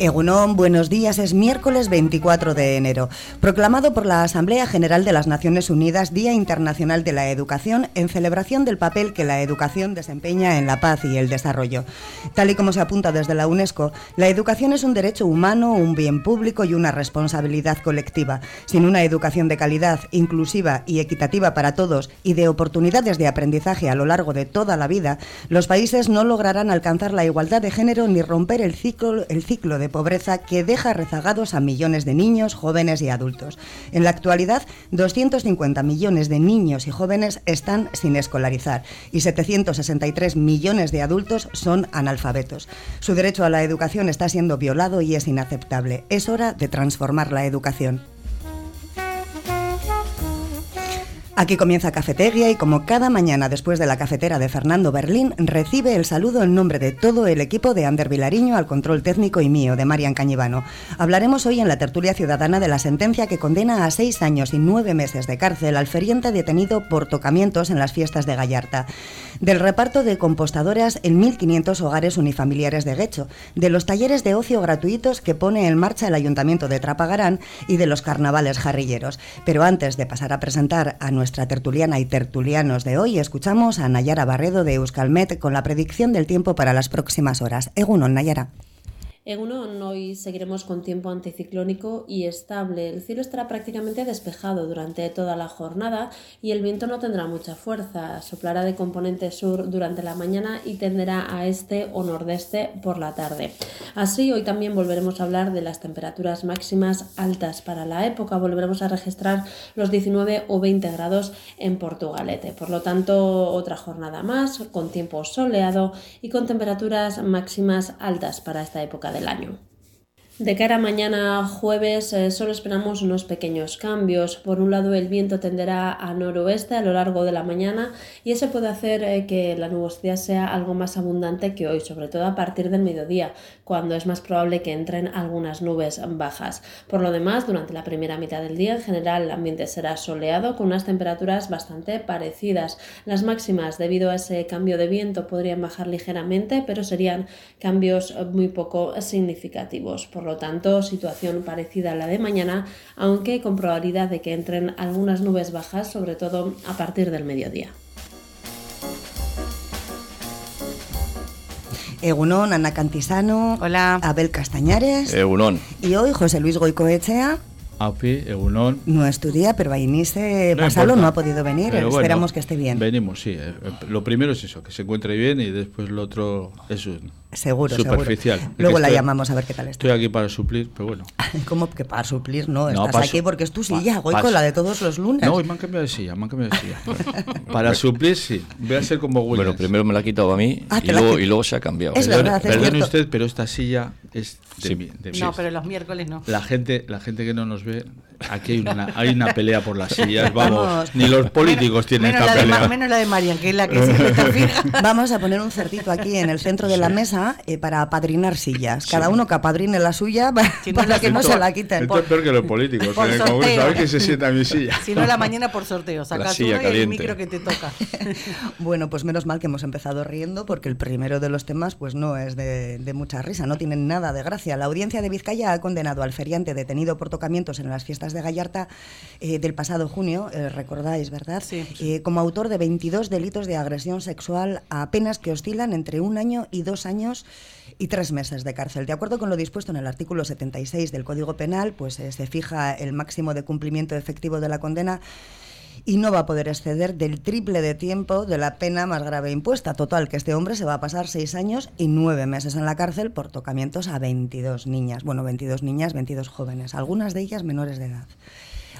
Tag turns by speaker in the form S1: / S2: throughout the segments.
S1: Egunon, buenos días. Es miércoles 24 de enero, proclamado por la Asamblea General de las Naciones Unidas Día Internacional de la Educación en celebración del papel que la educación desempeña en la paz y el desarrollo. Tal y como se apunta desde la UNESCO, la educación es un derecho humano, un bien público y una responsabilidad colectiva. Sin una educación de calidad, inclusiva y equitativa para todos y de oportunidades de aprendizaje a lo largo de toda la vida, los países no lograrán alcanzar la igualdad de género ni romper el ciclo, el ciclo de pobreza que deja rezagados a millones de niños, jóvenes y adultos. En la actualidad, 250 millones de niños y jóvenes están sin escolarizar y 763 millones de adultos son analfabetos. Su derecho a la educación está siendo violado y es inaceptable. Es hora de transformar la educación. Aquí comienza Cafeteria y como cada mañana después de la cafetera de Fernando Berlín, recibe el saludo en nombre de todo el equipo de Ander Vilariño al control técnico y mío, de Marian Cañivano. Hablaremos hoy en la tertulia ciudadana de la sentencia que condena a seis años y nueve meses de cárcel al feriente detenido por tocamientos en las fiestas de Gallarta, del reparto de compostadoras en 1.500 hogares unifamiliares de Guecho, de los talleres de ocio gratuitos que pone en marcha el Ayuntamiento de Trapagarán y de los carnavales jarrilleros. Pero antes de pasar a presentar a nuestra nuestra tertuliana y tertulianos de hoy, escuchamos a Nayara Barredo de Euskalmet con la predicción del tiempo para las próximas horas. Egunon, Nayara.
S2: En hoy seguiremos con tiempo anticiclónico y estable. El cielo estará prácticamente despejado durante toda la jornada y el viento no tendrá mucha fuerza. Soplará de componente sur durante la mañana y tenderá a este o nordeste por la tarde. Así, hoy también volveremos a hablar de las temperaturas máximas altas para la época. Volveremos a registrar los 19 o 20 grados en Portugalete. Por lo tanto, otra jornada más con tiempo soleado y con temperaturas máximas altas para esta época del año. De cara a mañana jueves eh, solo esperamos unos pequeños cambios. Por un lado el viento tenderá a noroeste a lo largo de la mañana y eso puede hacer eh, que la nubosidad sea algo más abundante que hoy, sobre todo a partir del mediodía, cuando es más probable que entren algunas nubes bajas. Por lo demás, durante la primera mitad del día en general el ambiente será soleado con unas temperaturas bastante parecidas. Las máximas debido a ese cambio de viento podrían bajar ligeramente, pero serían cambios muy poco significativos. Tanto, situación parecida a la de mañana, aunque con probabilidad de que entren algunas nubes bajas, sobre todo a partir del mediodía.
S1: Egunon, Ana Cantisano.
S3: Hola.
S1: Abel Castañares.
S4: Egunon.
S1: Y hoy José Luis Goicoechea.
S4: Api, Egunon.
S1: No estudia, pero Ainise no Basalo no ha podido venir. Esperamos que esté bien.
S4: Venimos, sí. Eh, lo primero es eso, que se encuentre bien y después lo otro es
S1: Seguro,
S4: superficial.
S1: Luego la llamamos a ver qué tal está.
S4: Estoy aquí para suplir, pero bueno.
S1: ¿Cómo que para suplir? No, estás aquí porque es tu silla, voy con la de todos los lunes.
S4: No, me han cambiado de silla, me han cambiado de silla. para suplir, sí. Voy a ser como Williams.
S5: Bueno, primero me la ha quitado a mí ah, y, luego, y, luego, se ha cambiado.
S1: Es verdad,
S4: Perdone usted, pero esta silla es de, mí,
S3: No, pero los miércoles no.
S4: La gente, la gente que no nos ve, aquí hay una, hay una pelea por las sillas, vamos. Ni los políticos tienen esta pelea.
S3: menos la de Marian, que es la que siempre está fija.
S1: Vamos a poner un cerdito aquí en el centro de la mesa eh, para apadrinar sillas. Cada uno que apadrine la suya para, que no se la quiten.
S4: Esto es peor que los políticos. Por en el Congreso, ¿sabes que se sienta mi silla?
S3: Si no, la mañana por sorteo. Sacas uno y el micro que te toca.
S1: bueno, pues menos mal que hemos empezado riendo porque el primero de los temas pues no es de, mucha risa, no tienen nada de gracia. La audiencia de Vizcaya ha condenado al feriante detenido por tocamientos en las fiestas de Gallarta eh, del pasado junio, eh, recordáis, ¿verdad?
S3: Sí.
S1: Eh, como autor de 22 delitos de agresión sexual a penas que oscilan entre un año y dos años y tres meses de cárcel. De acuerdo con lo dispuesto en el artículo 76 del Código Penal, pues se fija el máximo de cumplimiento efectivo de la condena y no va a poder exceder del triple de tiempo de la pena más grave impuesta. Total, que este hombre se va a pasar seis años y nueve meses en la cárcel por tocamientos a 22 niñas. Bueno, 22 niñas, 22 jóvenes, algunas de ellas menores de edad.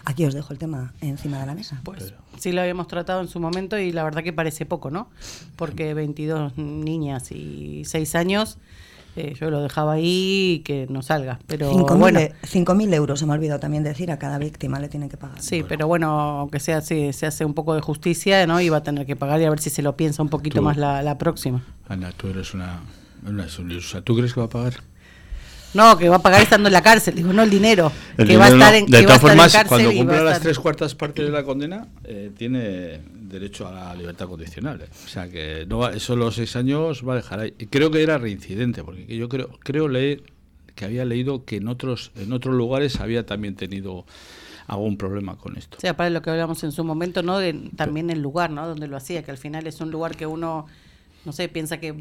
S1: Aquí os dejo el tema encima de la mesa.
S3: Pues sí lo habíamos tratado en su momento y la verdad que parece poco, ¿no? Porque 22 niñas y 6 años eh, yo lo dejaba ahí y que no salga. Pero 5.000
S1: bueno. 5.000 euros, se me ha olvidado también decir, a cada víctima le tienen que pagar.
S3: Sí, pero bueno, aunque sea así, se hace un poco de justicia, ¿no? Y va a tener que pagar y a ver si se lo piensa un poquito más la, próxima.
S4: Ana, tú eres una, una ¿Tú crees que va a pagar?
S3: No, que va a pagar estando en la cárcel, digo, no el dinero. que va a estar en,
S4: de todas formas, cuando cumpla las tres cuartas partes de la condena, eh, tiene derecho a la libertad condicional. ¿eh? O sea que no eso los seis años va a dejar ahí. Creo que era reincidente, porque yo creo, creo leer que había leído que en otros, en otros lugares había también tenido algún problema con esto.
S3: O sea, para lo que hablamos en su momento, ¿no? De, también el lugar, ¿no? Donde lo hacía, que al final es un lugar que uno no sé, piensa que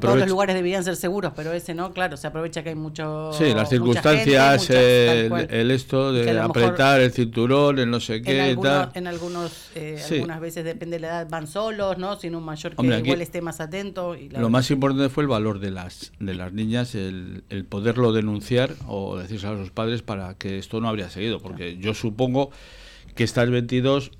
S3: todos los lugares deberían ser seguros, pero ese no, claro, se aprovecha que hay mucho.
S4: Sí, las circunstancias, el, esto de apretar el cinturón, el no sé qué.
S3: En, tal. en algunos, eh, algunas veces depende de la edad, van solos, ¿no? Sin un mayor que igual esté más atento. Y
S4: lo más importante fue el valor de las, de las niñas, el, el poderlo denunciar o decirse a sus padres para que esto no habría seguido, porque yo supongo que estas 22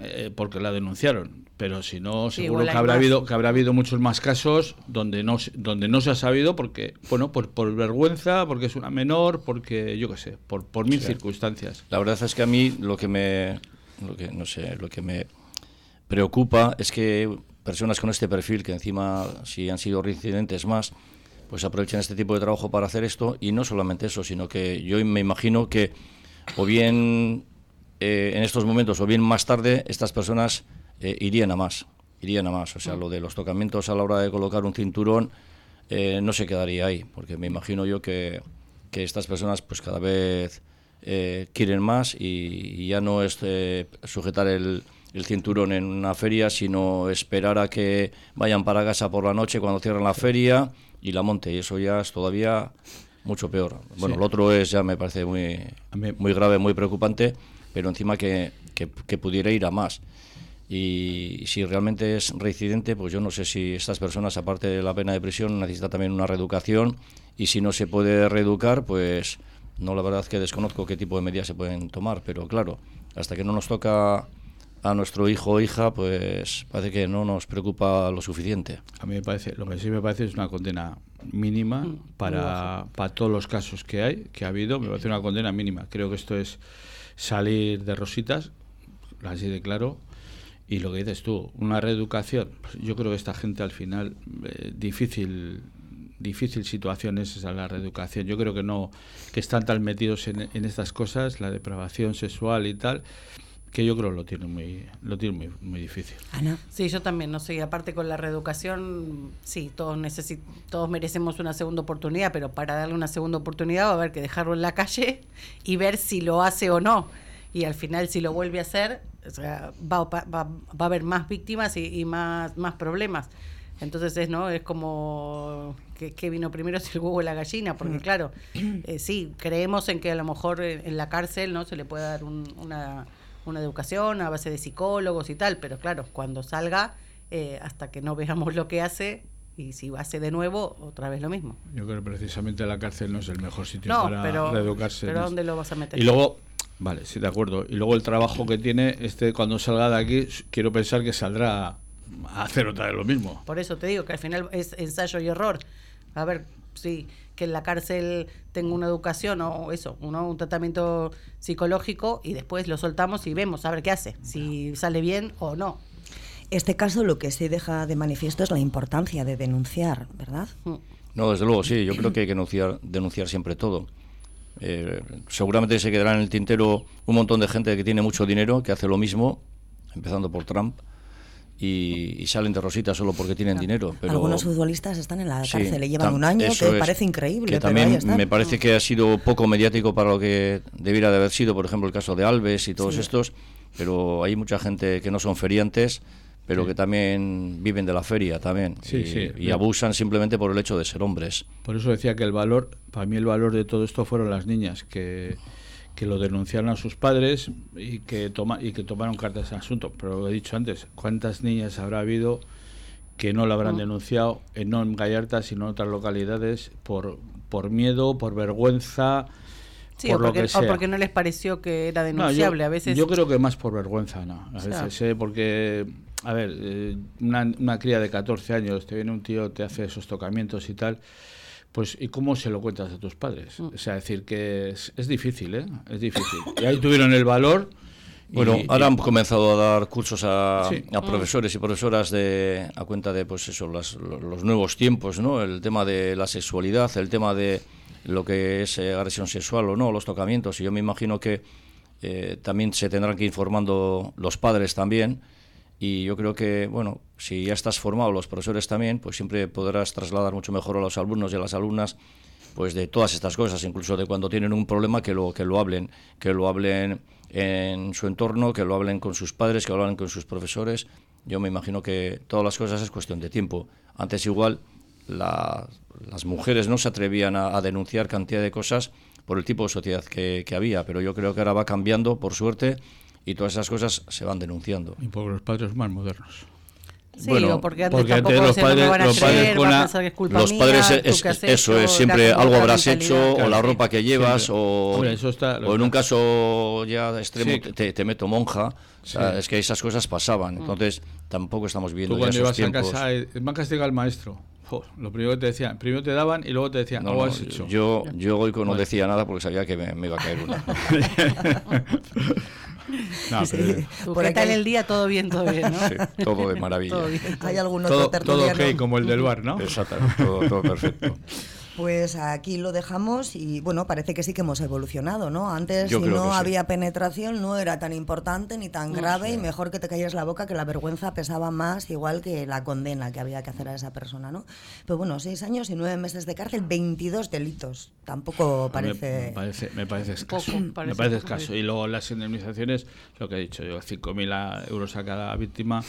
S4: eh, porque la denunciaron. Pero si no, seguro que habrá habido que habrá habido muchos más casos donde no donde no se ha sabido porque bueno por, por vergüenza, porque es una menor, porque yo qué sé, por por mil circunstancias.
S5: La verdad es que a mí lo que me lo que no sé, lo que me preocupa es que personas con este perfil que encima si han sido reincidentes más pues aprovechen este tipo de trabajo para hacer esto y no solamente eso, sino que yo me imagino que o bien eh, en estos momentos o bien más tarde estas personas eh, irían a más, irían a más. O sea, lo de los tocamientos a la hora de colocar un cinturón eh, no se quedaría ahí, porque me imagino yo que, que estas personas pues cada vez quieren más y, ya no es sujetar el, el cinturón en una feria, sino esperar a que vayan para casa por la noche cuando cierran la feria y la monte. Y eso ya es todavía mucho peor. Bueno, lo otro es ya me parece muy, muy grave, muy preocupante pero encima que, que, pudiera ir a más. Y si realmente es reincidente, pues yo no sé si estas personas, aparte de la pena de prisión, necesitan también una reeducación. Y si no se puede reeducar, pues no, la verdad es que desconozco qué tipo de medidas se pueden tomar. Pero claro, hasta que no nos toca a nuestro hijo o hija, pues parece que no nos preocupa lo suficiente.
S4: A mí me parece, lo que sí me parece es una condena mínima mm, para, para todos los casos que hay, que ha habido, me parece una condena mínima. Creo que esto es salir de rositas, así de claro. Y lo que dices tú, una reeducación, pues yo creo que esta gente al final, eh, difícil difícil situación es esa la reeducación. Yo creo que no, que están tan metidos en, en estas cosas, la depravación sexual y tal, que yo creo lo tiene muy lo tiene muy, muy difícil.
S3: Ana. Sí, yo también, no sé, aparte con la reeducación, sí, todos todos merecemos una segunda oportunidad, pero para darle una segunda oportunidad va a haber que dejarlo en la calle y ver si lo hace o no. Y al final si lo vuelve a hacer, va, va, a haber más víctimas y, más más problemas. Entonces es, ¿no? Es como que, vino primero si el huevo o la gallina, porque mm. claro, eh, sí, creemos en que a lo mejor en, la cárcel, ¿no? Se le puede dar una una educación a base de psicólogos y tal, pero claro, cuando salga, eh, hasta que no veamos lo que hace, y si hace de nuevo, otra vez lo mismo.
S4: Yo creo que precisamente la cárcel no es el mejor sitio para pero, reeducarse.
S3: Pero ¿dónde lo vas a meter?
S4: Y luego, vale, sí, de acuerdo. Y luego el trabajo que tiene, este cuando salga de aquí, quiero pensar que saldrá a hacer otra vez lo mismo.
S3: Por eso te digo que al final es ensayo y error. A ver, sí que en la cárcel tenga una educación o eso, uno, un tratamiento psicológico y después lo soltamos y vemos a ver qué hace, si sale bien o no.
S1: Este caso lo que sí deja de manifiesto es la importancia de denunciar, ¿verdad? Mm.
S5: No, desde luego, sí. Yo creo que hay que denunciar, denunciar siempre todo. Eh, seguramente se quedará en el tintero un montón de gente que tiene mucho dinero, que hace lo mismo, empezando por Trump, y, salen de rosita solo porque tienen dinero. Pero,
S1: Algunos futbolistas están en la cárcel y llevan un año, que parece increíble.
S5: Que también me parece que ha sido poco mediático para lo que debiera de haber sido, por ejemplo, el caso de Alves y todos estos, pero hay mucha gente que no son feriantes pero que también viven de la feria también y, y, abusan simplemente por el hecho de ser hombres.
S4: Por eso decía que el valor, para mí el valor de todo esto fueron las niñas, que que lo denunciaron a sus padres y que, toma, y que tomaron cartas en el asunto. Pero lo he dicho antes, ¿cuántas niñas habrá habido que no lo habrán mm. denunciado, en, no en Gallarta, sino en otras localidades, por, por miedo, por vergüenza? por
S3: o, porque,
S4: lo que sea.
S3: o porque no les pareció que era denunciable.
S4: yo,
S3: a veces.
S4: Yo creo que más por vergüenza, ¿no? A veces, ¿eh? porque, a ver, eh, una, una cría de 14 años, te viene un tío, te hace esos tocamientos y tal pues, ¿y cómo se lo cuentas a tus padres? Mm. O sea, decir que es, es difícil, ¿eh? Es difícil. Y ahí tuvieron el valor.
S5: Bueno, ahora han comenzado a dar cursos a, a, profesores y profesoras de, a cuenta de pues eso, los nuevos tiempos, ¿no? El tema de la sexualidad, el tema de lo que es eh, agresión sexual o no, los tocamientos. Y yo me imagino que eh, también se tendrán que ir formando los padres también. Y yo creo que, bueno, si ya estás formado, los profesores también, pues siempre podrás trasladar mucho mejor a los alumnos y a las alumnas pues de todas estas cosas, incluso de cuando tienen un problema que lo que lo hablen, que lo hablen en su entorno, que lo hablen con sus padres, que lo hablen con sus profesores. Yo me imagino que todas las cosas es cuestión de tiempo. Antes igual las mujeres no se atrevían a, denunciar cantidad de cosas por el tipo de sociedad que, había, pero yo creo que ahora va cambiando, por suerte, y todas esas cosas se van denunciando.
S4: Y por los padres más modernos.
S3: Sí, bueno, porque antes tampoco los padres, a los padres, con la, es
S5: los padres es, eso es siempre algo habrás hecho o la ropa que llevas o, eso está, o en un caso ya extremo te, te, meto monja o sea, es que esas cosas pasaban. Entonces tampoco estamos viendo
S4: Tú cuando ibas a casa me ha castigado el maestro. Lo primero que te decían, primero te daban y luego te decían, no, has hecho.
S5: Yo, yo hoy no decía nada porque sabía que me, iba a caer una.
S3: no, Por ¿Qué tal el día? Todo bien, todo bien, ¿no?
S5: Sí, todo de maravilla.
S1: Hay algún otro
S4: todo, todo ok, como el del bar, ¿no?
S5: Exacto, todo, todo perfecto.
S1: Pues aquí lo dejamos y bueno, parece que sí que hemos evolucionado, ¿no? Antes si no había penetración no era tan importante ni tan grave y mejor que te calles la boca que la vergüenza pesaba más igual que la condena que había que hacer a esa persona, ¿no? Pero bueno, seis años y nueve meses de cárcel, 22 delitos. Tampoco parece...
S4: Me, parece, me parece escaso. me parece escaso. Y luego las indemnizaciones, lo que he dicho yo, 5.000 euros a cada víctima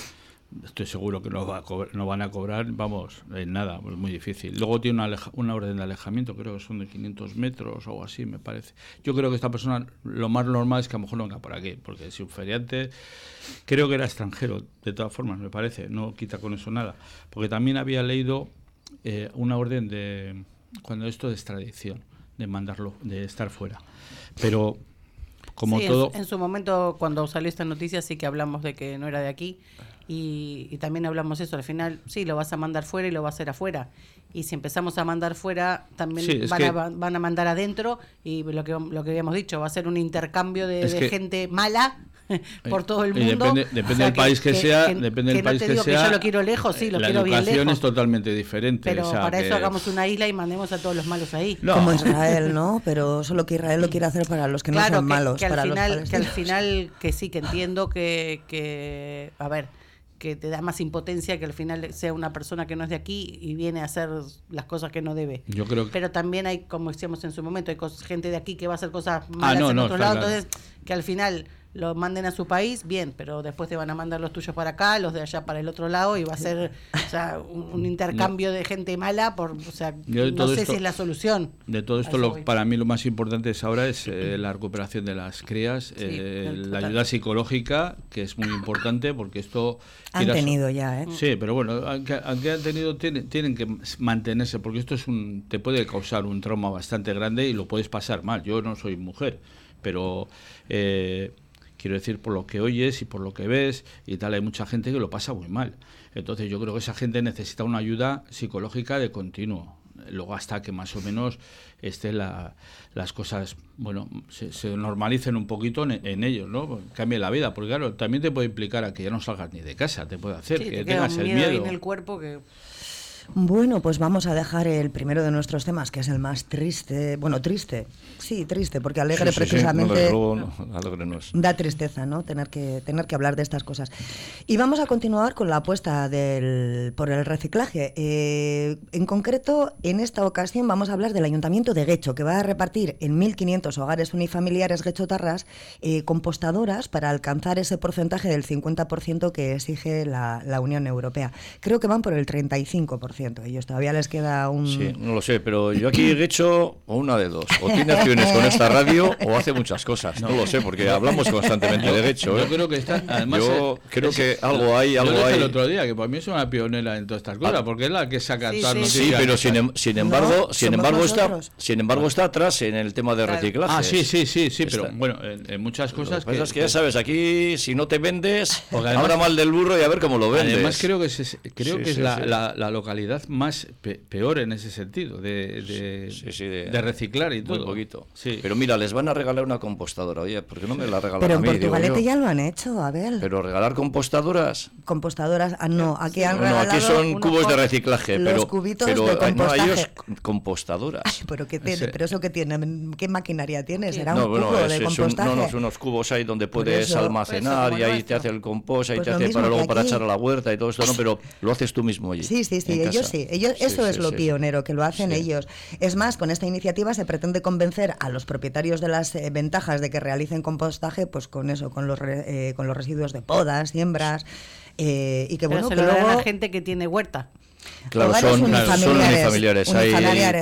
S4: estoy seguro que no, va a no van a cobrar, vamos, en nada, es muy difícil. Luego tiene una, una orden de alejamiento, creo que son de 500 metros o algo así, me parece. Yo creo que esta persona, lo más normal es que a lo mejor no venga por aquí, porque si un feriante, creo que era extranjero, de todas formas, me parece, no quita con eso nada. Porque también había leído eh, una orden de, cuando esto de extradición, de mandarlo, de estar fuera. Pero como todo...
S3: En, en, su momento, cuando salió esta noticia, sí que hablamos de que no era de aquí y, también hablamos eso, al final sí, lo vas a mandar fuera y lo va a hacer afuera. Y si empezamos a mandar fuera, también van, a, van, a, mandar adentro y lo que, lo que habíamos dicho, va a ser un intercambio de, gente mala por todo el mundo.
S4: depende, del país que, sea, depende del país que, sea.
S3: yo lo quiero lejos, sí, lo
S4: la
S3: quiero bien lejos.
S4: es totalmente diferente.
S3: Pero para eso hagamos una isla y mandemos a todos los malos ahí.
S1: Como Israel, ¿no? Pero solo que Israel lo quiere hacer para los que no son malos.
S3: Que al,
S1: para
S3: final, que al final, que sí, que entiendo que, que a ver que te da más impotencia que al final sea una persona que no es de aquí y viene a hacer las cosas que no debe.
S4: Yo creo
S3: Pero también hay, como decíamos en su momento, hay gente de aquí que va a hacer cosas ah, malas en otro lado, entonces que al final lo manden a su país, bien, pero después te van a mandar los tuyos para acá, los de allá para el otro lado y va a ser un, intercambio de gente mala, por, o sea, no sé si es la solución.
S4: De todo esto, lo, para mí lo más importante es ahora es eh, la recuperación de las crías, eh, la ayuda psicológica, que es muy importante porque esto...
S1: Han tenido ya, ¿eh?
S4: Sí, pero bueno, aunque, han tenido, tienen, tienen que mantenerse porque esto es un te puede causar un trauma bastante grande y lo puedes pasar mal. Yo no soy mujer, pero... Eh, quiero decir, por lo que oyes y por lo que ves y tal, hay mucha gente que lo pasa muy mal. Entonces yo creo que esa gente necesita una ayuda psicológica de continuo. Luego hasta que más o menos estén las cosas, bueno, se, normalicen un poquito en, ellos, ¿no? Cambie la vida, porque claro, también te puede implicar a que ya no salgas ni de casa, te puede hacer que tengas el miedo.
S3: en el cuerpo que
S1: bueno, pues vamos a dejar el primero de nuestros temas, que es el más triste. Bueno, triste, sí, triste, porque alegre precisamente da tristeza, ¿no? Tener que, tener que hablar de estas cosas. Y vamos a continuar con la apuesta del, por el reciclaje. Eh, en concreto, en esta ocasión vamos a hablar del Ayuntamiento de Guecho, que va a repartir en 1.500 hogares unifamiliares guechotarras eh, compostadoras para alcanzar ese porcentaje del 50% que exige la, la Unión Europea. Creo que van por el 35%. Ellos todavía les queda un...
S5: Sí, no lo sé, pero yo aquí he hecho o una de dos. O tiene acciones con esta radio o hace muchas cosas. No, lo sé, porque hablamos constantemente de hecho.
S4: Yo ¿eh? creo que está...
S5: Además, yo creo que algo hay, algo yo
S4: hay. el otro día, que para mí es una pionera en todas estas cosas, ah. porque es la que saca
S5: sí,
S4: todas
S5: sí, Sí, pero sin, em, sin embargo, sin embargo está, sin embargo está atrás en el tema de reciclaje.
S4: Ah, sí, sí, sí, sí, pero bueno, en, muchas cosas...
S5: que, es que ya sabes, aquí si no te vendes, habla mal del burro y a ver cómo lo vendes.
S4: Además creo que es, creo que es la, la, localidad calidad más peor en ese sentido, de, de, reciclar y todo.
S5: Muy poquito.
S4: Sí.
S5: Pero mira, les van a regalar una compostadora, oye, ¿por qué no me la regalan
S1: Pero
S5: a mí?
S1: en Portugalete ya lo han hecho, a ver.
S5: Pero regalar compostadoras.
S1: Compostadoras, ah, no, aquí han
S5: regalado. No, aquí son cubos de reciclaje,
S1: los
S5: pero.
S1: cubitos
S5: pero
S1: de compostaje.
S5: no, ellos compostadoras.
S1: pero, ¿qué tiene? ¿Pero eso qué tiene? ¿Qué maquinaria tiene? ¿Será
S5: no,
S1: un cubo de compostaje?
S5: Un, no, no, unos cubos ahí donde puedes almacenar y ahí te hace el compost, ahí pues te hace para luego para echar a la huerta y todo esto, ¿no? Pero lo haces tú mismo allí.
S1: Sí, sí, sí, ellos sí. Ellos, eso es lo pionero, que lo hacen ellos. Es más, con esta iniciativa se pretende convencer a los propietarios de las eh, ventajas de que realicen compostaje, pues con eso, con los, eh, con los residuos de podas, siembras, eh, y que bueno,
S3: que
S1: luego...
S3: la gente que tiene huerta.
S5: Claro, son, unifamiliares. Ahí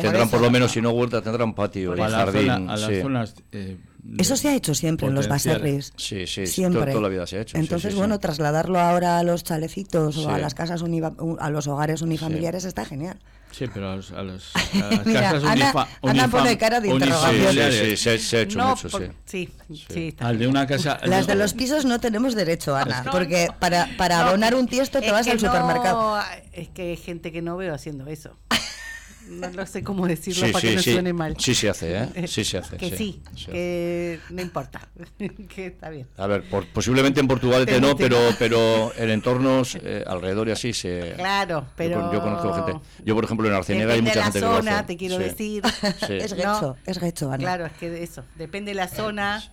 S5: tendrán por lo menos, si no huerta, tendrán patio y jardín.
S4: a las zonas,
S1: eso se ha hecho siempre en los baserris.
S5: Sí, sí,
S1: siempre.
S5: Toda, la vida se ha hecho.
S1: Entonces, bueno, trasladarlo ahora a los chalecitos o a las casas a los hogares unifamiliares está genial.
S4: Sí, pero a, los, a, los, las casas
S1: Ana, Ana pone cara de interrogación.
S5: Sí, sí, se, ha hecho mucho,
S3: sí. Sí,
S4: Al de una casa...
S1: Las de los pisos no tenemos derecho, Ana, porque para, para abonar un tiesto te vas al supermercado.
S3: Es que hay gente que no veo haciendo eso. no lo sé cómo decirlo para que no suene mal.
S5: Sí se hace, ¿eh? Sí se hace.
S3: Que sí, que no importa, que está bien.
S5: A ver, posiblemente en Portugal no, pero pero en entornos eh, alrededor y así se...
S3: Claro, pero...
S5: Yo, conozco gente... Yo, por ejemplo, en Arcenega hay mucha gente
S3: zona,
S5: que lo hace.
S3: te quiero decir.
S1: Es gecho, es gecho, Ana.
S3: Claro, es que eso, depende de la zona...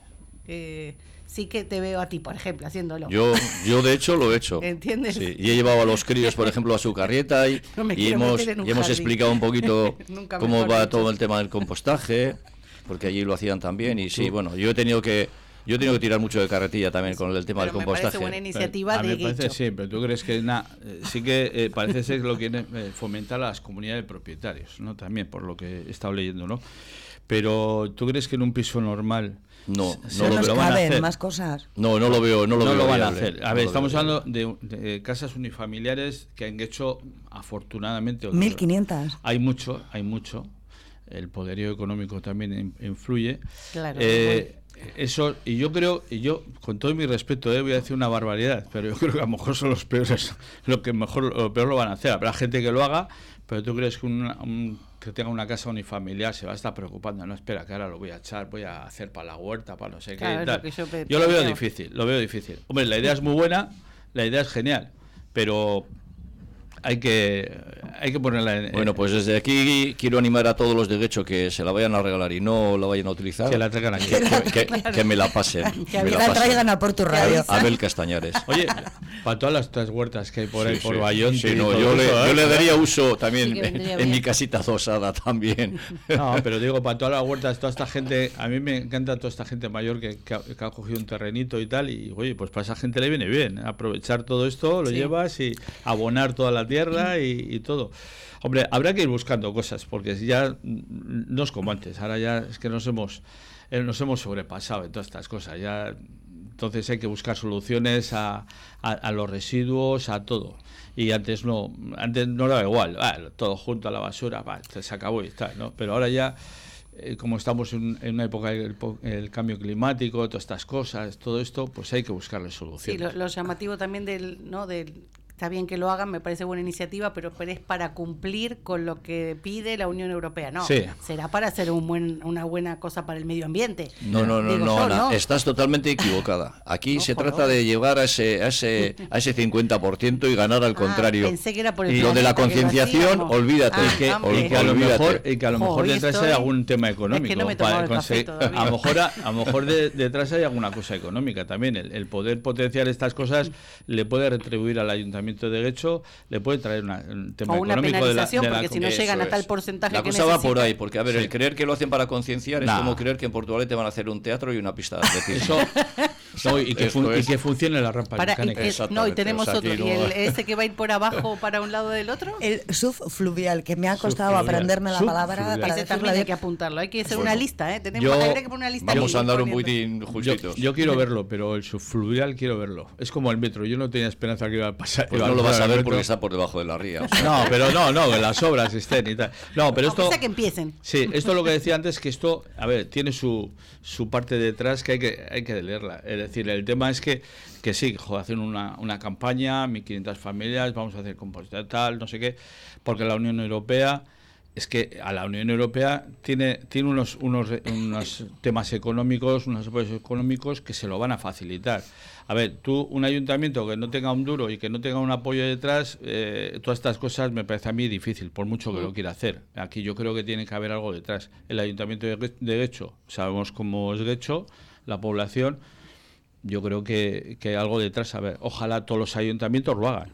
S3: Eh, sí que te veo a ti, por ejemplo, haciéndolo.
S5: Yo, yo de hecho lo he hecho.
S3: ¿Entiendes?
S5: Sí, y he llevado a los críos, por ejemplo, a su carrieta y, y hemos, y hemos explicado un poquito cómo va todo el tema del compostaje, porque allí lo hacían también. Y sí, bueno, yo he tenido que yo he tenido que tirar mucho de carretilla también con el tema del compostaje. Me
S3: parece buena iniciativa de
S4: me parece, sí, pero tú crees que na, eh, sí que eh, parece ser que lo quiere eh, fomentar las comunidades de propietarios, ¿no? También por lo que he estado leyendo, ¿no? Pero tú crees que en un piso normal
S5: no,
S1: no, lo, van a hacer. más cosas.
S5: No, no lo veo, no lo,
S4: no
S5: lo
S4: van a hacer. A ver, estamos hablando de, casas unifamiliares que han hecho afortunadamente
S1: 1500.
S4: Hay mucho, hay mucho. El poderío económico también influye.
S3: Claro.
S4: Eh, eso y yo creo y yo con todo mi respeto eh, voy a decir una barbaridad pero yo creo que a lo mejor son los peores lo que mejor lo peor lo van a hacer habrá gente que lo haga pero tú crees que un que tenga una casa unifamiliar se va a estar preocupando, no espera que ahora lo voy a echar, voy a hacer para la huerta, para no sé qué. yo, lo veo difícil, lo veo difícil. Hombre, la idea es muy buena, la idea es genial, pero hay que hay que ponerla en,
S5: bueno pues desde aquí quiero animar a todos los de Guecho que se la vayan a regalar y no la vayan a utilizar
S4: que la traigan aquí.
S5: que, me la pasen
S1: que me la, traigan a por tu radio.
S5: Abel Castañares.
S4: Oye para todas las tres huertas que hay por ahí por Bayón
S5: no, yo, le, yo, le, daría uso también en, mi casita dosada también.
S4: No pero digo para todas las huertas toda esta gente a mí me encanta toda esta gente mayor que, que, ha, cogido un terrenito y tal y oye pues para esa gente le viene bien aprovechar todo esto lo llevas y abonar toda la tierra y, todo. Hombre, habrá que ir buscando cosas, porque ya no es como antes, ahora ya es que nos hemos, eh, nos hemos sobrepasado en todas estas cosas, ya entonces hay que buscar soluciones a, a, los residuos, a todo. Y antes no, antes no era igual, todo junto a la basura, se acabó y está, ¿no? Pero ahora ya eh, como estamos en, una época del cambio climático, todas estas cosas, todo esto, pues hay que buscarle soluciones.
S3: Sí, lo, lo llamativo también del, ¿no? del está bien que lo hagan, me parece buena iniciativa, pero, es para cumplir con lo que pide la Unión Europea. No, será para hacer un buen, una buena cosa para el medio ambiente.
S5: No, no, no, no, estás totalmente equivocada. Aquí se trata de llegar a ese, a ese, a ese 50% y ganar al ah, contrario.
S3: Pensé que era por el
S5: y lo de la concienciación, olvídate.
S4: Ah, que, y, que a lo mejor, y que a lo mejor detrás hay algún tema económico. a lo mejor, a, lo mejor detrás hay alguna cosa económica también. El, el poder potenciar estas cosas le puede retribuir al ayuntamiento de hecho le puede traer un tema
S3: o una
S4: económico
S3: penalización,
S4: de la,
S3: porque si no llegan a tal porcentaje
S5: la cosa va por ahí, porque a ver, el creer que lo hacen para concienciar es como creer que en Portugal te van a hacer un teatro y una pista de atletismo.
S4: Eso, y, que y, que funcione la rampa
S3: para, No, y tenemos otro. ¿Y el, ese que va a ir por abajo para un lado del otro?
S1: El subfluvial, que me ha costado aprenderme la palabra para
S3: ese también hay que apuntarlo. Hay que hacer una lista, ¿eh? Tenemos que poner una lista.
S5: Vamos a andar un poquitín justitos.
S4: Yo, quiero verlo, pero el subfluvial quiero verlo. Es como el metro. Yo no tenía esperanza que iba a pasar.
S5: Pues no lo vas a ver porque está por debajo de la ría.
S4: No, pero no, no, que las obras estén y tal. No, pero esto.
S3: que empiecen.
S4: Sí, esto es lo que decía antes, que esto, a ver, tiene su, su parte detrás que hay que, hay que leerla. Es decir, el tema es que, que sí, joder, hacen una, una campaña, 1.500 familias, vamos a hacer composita tal, no sé qué, porque la Unión Europea es que a la Unión Europea tiene, tiene unos, unos, unos temas económicos, unos apoyos económicos que se lo van a facilitar. A ver, tú, un ayuntamiento que no tenga un duro y que no tenga un apoyo detrás, eh, todas estas cosas me parece a mí difícil, por mucho que lo quiera hacer. Aquí yo creo que tiene que haber algo detrás. El ayuntamiento de, de Guecho, sabemos cómo es Guecho, la población, yo creo que, que hay algo detrás. A ver, ojalá todos los ayuntamientos lo hagan.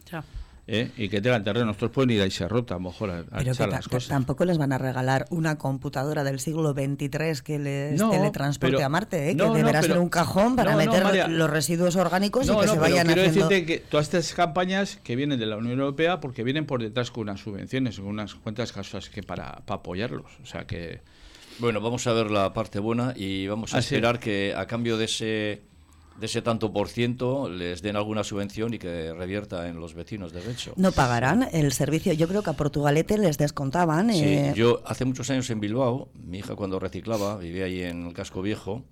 S4: ¿eh? y que tengan terreno. Nosotros pueden ir a se rota, a lo mejor, a, a
S1: Pero
S4: echar
S1: que
S4: las cosas.
S1: tampoco les van a regalar una computadora del siglo XXIII que les
S4: No,
S1: teletransporte
S4: pero-
S1: a Marte, ¿eh?
S4: no,
S1: que
S4: no,
S1: deberá
S4: pero-
S1: ser un cajón para
S4: no, no,
S1: meter
S4: María.
S1: los residuos orgánicos y
S4: No,
S1: que
S4: no,
S1: se
S4: pero
S1: vayan
S4: quiero
S1: haciendo...
S4: decirte que todas estas campañas que vienen de la Unión Europea, porque vienen por detrás con unas subvenciones, con unas cuantas cosas que para, para apoyarlos. O sea que.
S5: Bueno, vamos a ver la parte buena y vamos a
S4: Ah, sí.
S5: esperar que a cambio de ese de ese tanto por ciento les den alguna subvención y que revierta en los vecinos de Becho.
S1: No pagarán el servicio. Yo creo que a Portugalete les descontaban.
S5: Sí,
S1: eh,
S5: yo hace muchos años en Bilbao, mi hija cuando reciclaba, vivía ahí en el casco viejo,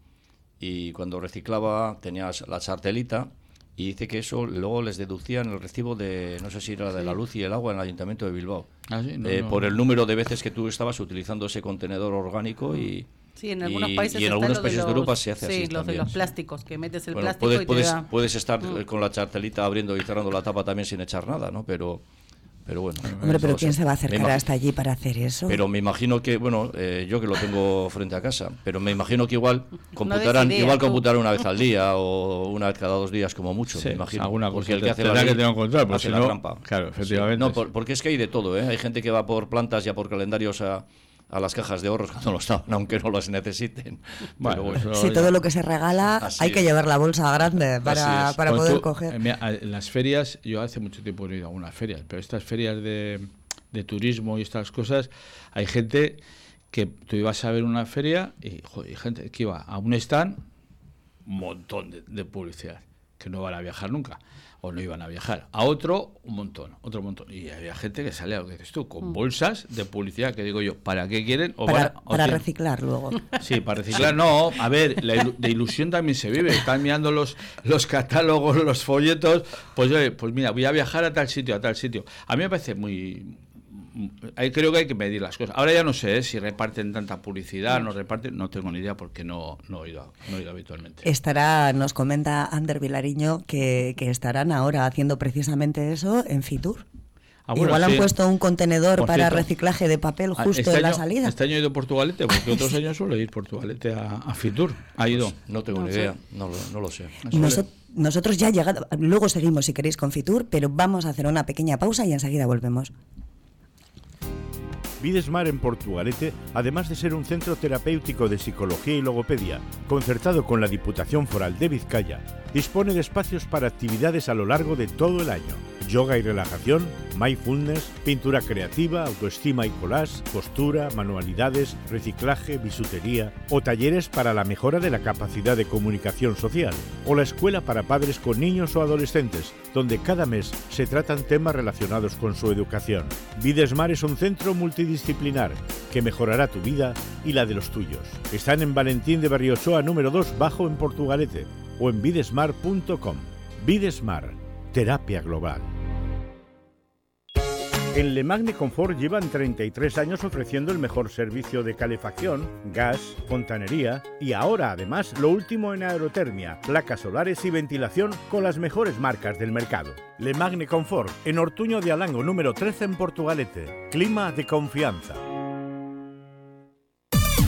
S5: y cuando reciclaba tenía la chartelita, y dice que eso luego les deducían el recibo de, no sé si era de la luz y el agua en el ayuntamiento de Bilbao,
S4: Ah, sí, no,
S5: Eh,
S4: no.
S5: por el número de veces que tú estabas utilizando ese contenedor orgánico y...
S3: Sí, en algunos
S5: y-
S3: países
S5: y en algunos países de,
S3: los-
S5: Europa se hace
S3: sí,
S5: así
S3: los
S5: también,
S3: de los
S5: sí.
S3: plásticos, que metes el
S5: Bueno,
S3: plástico
S5: puedes,
S3: y
S5: puedes,
S3: te da...
S5: puedes estar
S3: Mm.
S5: con la chartelita abriendo y cerrando la tapa también sin echar nada, ¿no? Pero, pero bueno.
S1: Hombre, pero
S5: no
S1: ¿quién se va a
S5: Me
S1: acercar hasta allí para hacer eso?
S5: Pero me imagino que, bueno, eh, yo que lo tengo frente a casa, pero me imagino que igual computarán,
S3: idea,
S5: igual computarán una vez al día o una vez cada dos días como mucho,
S4: Sí,
S5: me imagino.
S4: alguna cosa
S5: porque el que hace la ley
S4: que cuenta, porque
S5: hace
S4: si
S5: la
S4: no-
S5: trampa.
S4: claro,
S5: Sí.
S4: efectivamente.
S5: No, por- porque es que hay de todo, ¿eh? Hay gente que va por plantas ya por calendarios a, a las cajas de ahorros cuando lo estaban, aunque no las necesiten.
S4: Bueno,
S5: bueno.
S1: Si todo lo que se regala
S5: Así
S1: hay que llevar la bolsa grande para, para poder
S4: tú-
S1: coger.
S4: eh, mira, a- en las ferias, yo hace mucho tiempo no he ido a algunas ferias, pero estas ferias de, de turismo y estas cosas, hay gente que tú ibas a ver una feria y, joder, gente que iba a un stand, un montón de, de publicidad, que no van a viajar nunca, o no iban a viajar. A otro, un montón, otro montón. Y había gente que salía, lo que dices tú, con bolsas de publicidad, que digo yo, ¿para qué quieren? O
S1: Mm. Para,
S4: a- o
S1: reciclar luego.
S4: Sí, para reciclar, no. A ver, la ilu- de ilusión también se vive. Están mirando los, los catálogos, los folletos. Pues, pues mira, voy a viajar a tal sitio, a tal sitio. A mí me parece muy. Ahí Creo que hay que medir las cosas. Ahora ya no sé ¿eh? si reparten tanta publicidad, no reparten, no tengo ni idea porque no, no, he, ido, no he ido habitualmente.
S1: Estará, nos comenta Ander Vilariño que, que estarán ahora haciendo precisamente eso en Fitur.
S4: Ah, bueno,
S1: Igual han
S4: sí.
S1: puesto un contenedor
S4: Por
S1: para
S4: cierto.
S1: reciclaje de papel
S4: Ah,
S1: justo
S4: este
S1: en la
S4: año-
S1: salida.
S4: Este año he ido a Portugalete, porque otros años suelo ir Portugalete a, a Fitur. Ha ido.
S5: No tengo ni idea, no lo, no lo sé.
S1: Noso- nosotros ya llegado, luego seguimos si queréis con Fitur, pero vamos a hacer una pequeña pausa y enseguida volvemos.
S6: Videsmar en Portugalete, además de ser un centro terapéutico de psicología y logopedia, concertado con la Diputación Foral de Vizcaya, dispone de espacios para actividades a lo largo de todo el año. Yoga y relajación, mindfulness, pintura creativa, autoestima y collage, costura, manualidades, reciclaje, bisutería o talleres para la mejora de la capacidad de comunicación social, o la escuela para padres con niños o adolescentes, donde cada mes se tratan temas relacionados con su educación. Videsmar es un centro multidisciplinar que mejorará tu vida y la de los tuyos. Están en Valentín de Barriochoa número 2 bajo en Portugalete o en videsmar.com. Videsmar, terapia global. En Le Magne Confort llevan 33 años ofreciendo el mejor servicio de calefacción, gas, fontanería y ahora además lo último en aerotermia, placas solares y ventilación con las mejores marcas del mercado. Le Magne Confort en Ortuño de Alango número 13 en Portugalete. Clima de confianza.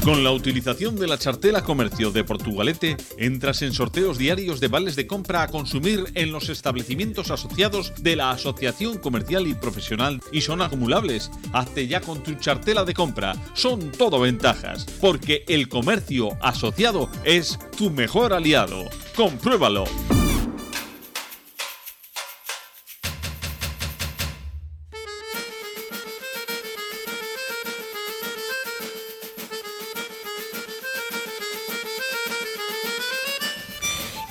S7: Con la utilización de la chartela comercio de Portugalete, entras en sorteos diarios de vales de compra a consumir en los establecimientos asociados de la Asociación Comercial y Profesional y son acumulables. Hazte ya con tu chartela de compra. Son todo ventajas, porque el comercio asociado es tu mejor aliado. Compruébalo.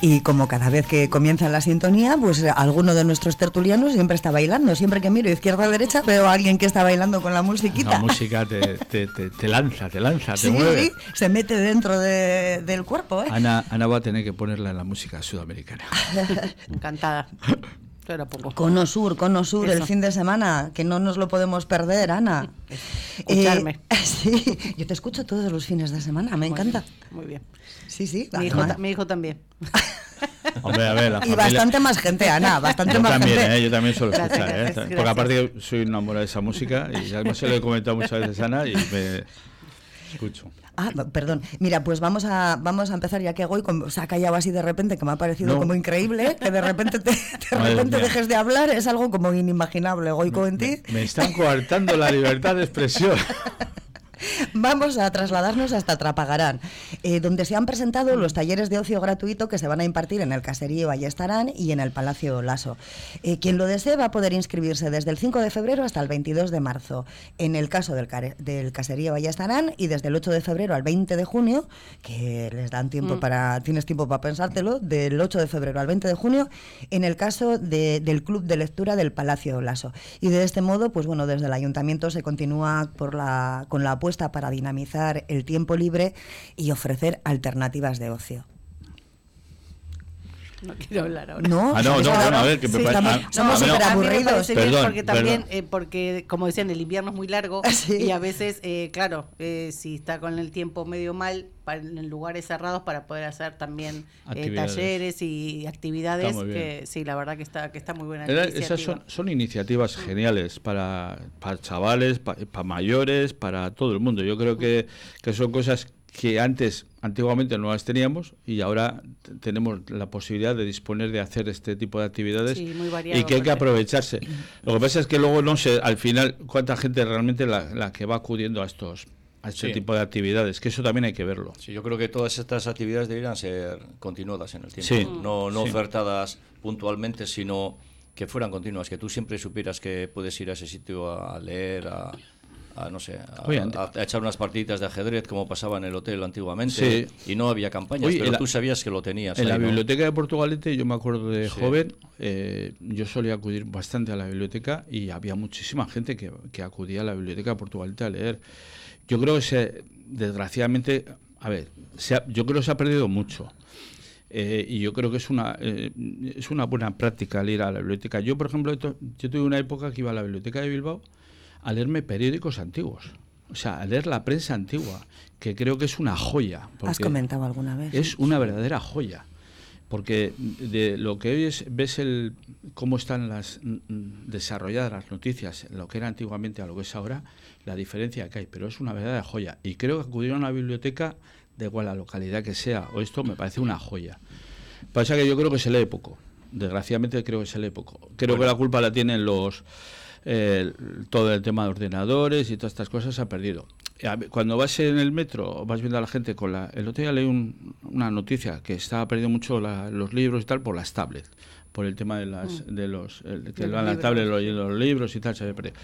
S1: Y como cada vez que comienza la sintonía, pues alguno de nuestros tertulianos siempre está bailando. Siempre que miro izquierda a derecha veo a alguien que está bailando con la musiquita.
S4: La música te, te, te, lanza, te lanza, te
S1: sí,
S4: mueve.
S1: se mete dentro de, del cuerpo. ¿eh?
S4: Ana, Ana va a tener que ponerla en la música sudamericana.
S3: Encantada. Era poco.
S1: Cono Sur, Cono Sur, el fin de semana, que no nos lo podemos perder, Ana.
S3: Escucharme.
S1: Eh, sí, yo te escucho todos los fines de semana, me encanta.
S3: Muy bien.
S1: Sí, sí.
S3: Mi hijo, mi hijo también.
S4: Hombre, a ver, la
S1: y bastante más gente, Ana, bastante
S4: yo
S1: más
S4: también,
S1: gente.
S4: ¿eh? yo también suelo
S3: Gracias,
S4: escuchar, ¿eh?
S3: gracias.
S4: porque aparte soy enamorado de esa música y además se lo he comentado muchas veces a Ana y me escucho.
S1: Ah, perdón. Mira, pues vamos a vamos a empezar ya que Goy como, se ha callado así de repente, que me ha parecido
S4: No.
S1: como increíble, que de repente te, de repente dejes de hablar, es algo como inimaginable, Goico en ti.
S4: Me están coartando la libertad de expresión.
S1: Vamos a trasladarnos hasta Trapagarán, eh, donde se han presentado los talleres de ocio gratuito que se van a impartir en el Caserío Ballestarán y en el Palacio Lasso. Eh, quien lo desee va a poder inscribirse desde el 5 de febrero hasta el 22 de marzo. En el caso del, Caserío Ballestarán y desde el 8 de febrero al 20 de junio, que les dan tiempo para, tienes tiempo para pensártelo, del 8 de febrero al 20 de junio, en el caso de- del Club de Lectura del Palacio Lasso. Y de este modo, pues bueno, desde el Ayuntamiento se continúa por la, con la apuesta para dinamizar el tiempo libre y ofrecer alternativas de ocio.
S3: No quiero hablar ahora.
S1: No,
S4: Ah, no,
S1: ¿sabes
S4: no, bueno, a ver, que me
S1: Sí,
S4: parece- ah,
S1: somos
S4: no-
S1: súper aburridos.
S4: Perdón,
S3: porque también, eh, porque como decían, el invierno es muy largo
S1: Sí.
S3: y a veces, eh, claro, eh, si está con el tiempo medio mal, en lugares cerrados para poder hacer también eh, talleres y actividades, que sí, la verdad que está, que está muy buena.
S4: Era- esas son, son iniciativas geniales para, para chavales, pa- para, mayores, para todo el mundo. Yo creo que, que son cosas que antes, antiguamente no las teníamos y ahora tenemos la posibilidad de disponer de hacer este tipo de actividades
S3: Sí, muy variado,
S4: y que hay que aprovecharse. Lo que pasa es que luego no sé al final cuánta gente realmente la, la que va acudiendo a estos a este
S5: Sí.
S4: tipo de actividades, que eso también hay que verlo.
S5: Sí, yo creo que todas estas actividades deberían ser continuadas en el tiempo.
S4: Sí.
S5: No, no
S4: Sí.
S5: ofertadas puntualmente, sino que fueran continuas, que tú siempre supieras que puedes ir a ese sitio a, a leer, a, a, no sé, a,
S4: Oye,
S5: a- a echar unas partiditas de ajedrez como pasaba en el hotel antiguamente
S4: Sí.
S5: y no había campañas,
S4: Oye,
S5: pero
S4: la-
S5: tú sabías que lo tenías.
S4: En la
S5: ahí, ¿no?
S4: biblioteca de Portugalete, yo me acuerdo de
S5: Sí.
S4: joven, eh, yo solía acudir bastante a la biblioteca y había muchísima gente que, que acudía a la biblioteca de Portugalete a leer. Yo creo que se, desgraciadamente, a ver, se ha- yo creo que se ha perdido mucho. Eh, y yo creo que es una eh, es una buena práctica el ir a la biblioteca. Yo, por ejemplo, yo tuve una época que iba a la biblioteca de Bilbao a leerme periódicos antiguos. O sea, a leer la prensa antigua, que creo que es una joya.
S1: Has comentado alguna vez.
S4: es una verdadera joya. Porque de lo que hoy es, ves el cómo están las mm, desarrolladas las noticias, lo que era antiguamente a lo que es ahora, la diferencia que hay, pero es una verdadera joya. Y creo que acudir a una biblioteca, de igual la localidad que sea, o esto me parece una joya. Pasa que yo creo que se lee poco. Desgraciadamente creo que se lee poco. Creo que la culpa la tienen los eh, todo el tema de ordenadores y todas estas cosas se ha perdido. Cuando vas en el metro, vas viendo a la gente con la... El otro día leí un- una noticia que estaba perdiendo mucho la- los libros y tal por las tablets, por el tema de las de los el- que
S3: De
S4: van a
S3: los
S4: la tablet leyendo los libros y tal, se había perdido.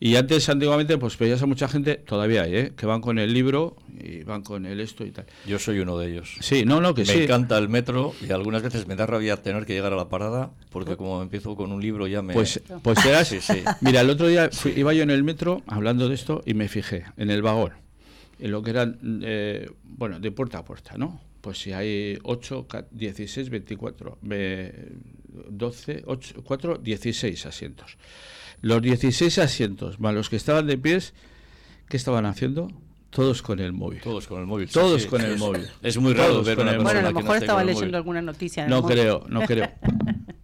S4: Y antes, antiguamente, pues veías a mucha gente, todavía hay, ¿eh? que van con el libro y van con el esto y tal.
S5: Yo soy uno de ellos.
S4: Sí, no, no, que
S5: me
S4: sí.
S5: encanta el metro y algunas veces me da rabia tener que llegar a la parada porque como empiezo con un libro ya me...
S4: Pues, pues serás.
S5: Sí, sí.
S4: Mira, el otro día fui- iba yo en el metro hablando de esto y me fijé en el vagón, en lo que eran, eh, bueno, de puerta a puerta, ¿no? Pues si hay 8, 16, 24, ve- 12, 8, 4, 16 asientos. Los 16 asientos, más los que estaban de pies, ¿qué estaban haciendo? Todos con el móvil.
S5: Todos con el móvil.
S4: Todos
S5: sí.
S4: con el
S5: Es-
S4: móvil.
S5: Es muy raro
S4: Todos
S5: ver
S4: con
S5: una
S4: el
S5: persona
S3: Bueno, a lo
S5: no
S3: mejor
S5: esté
S3: estaba leyendo
S5: móvil.
S3: alguna noticia. en
S4: No creo, no creo.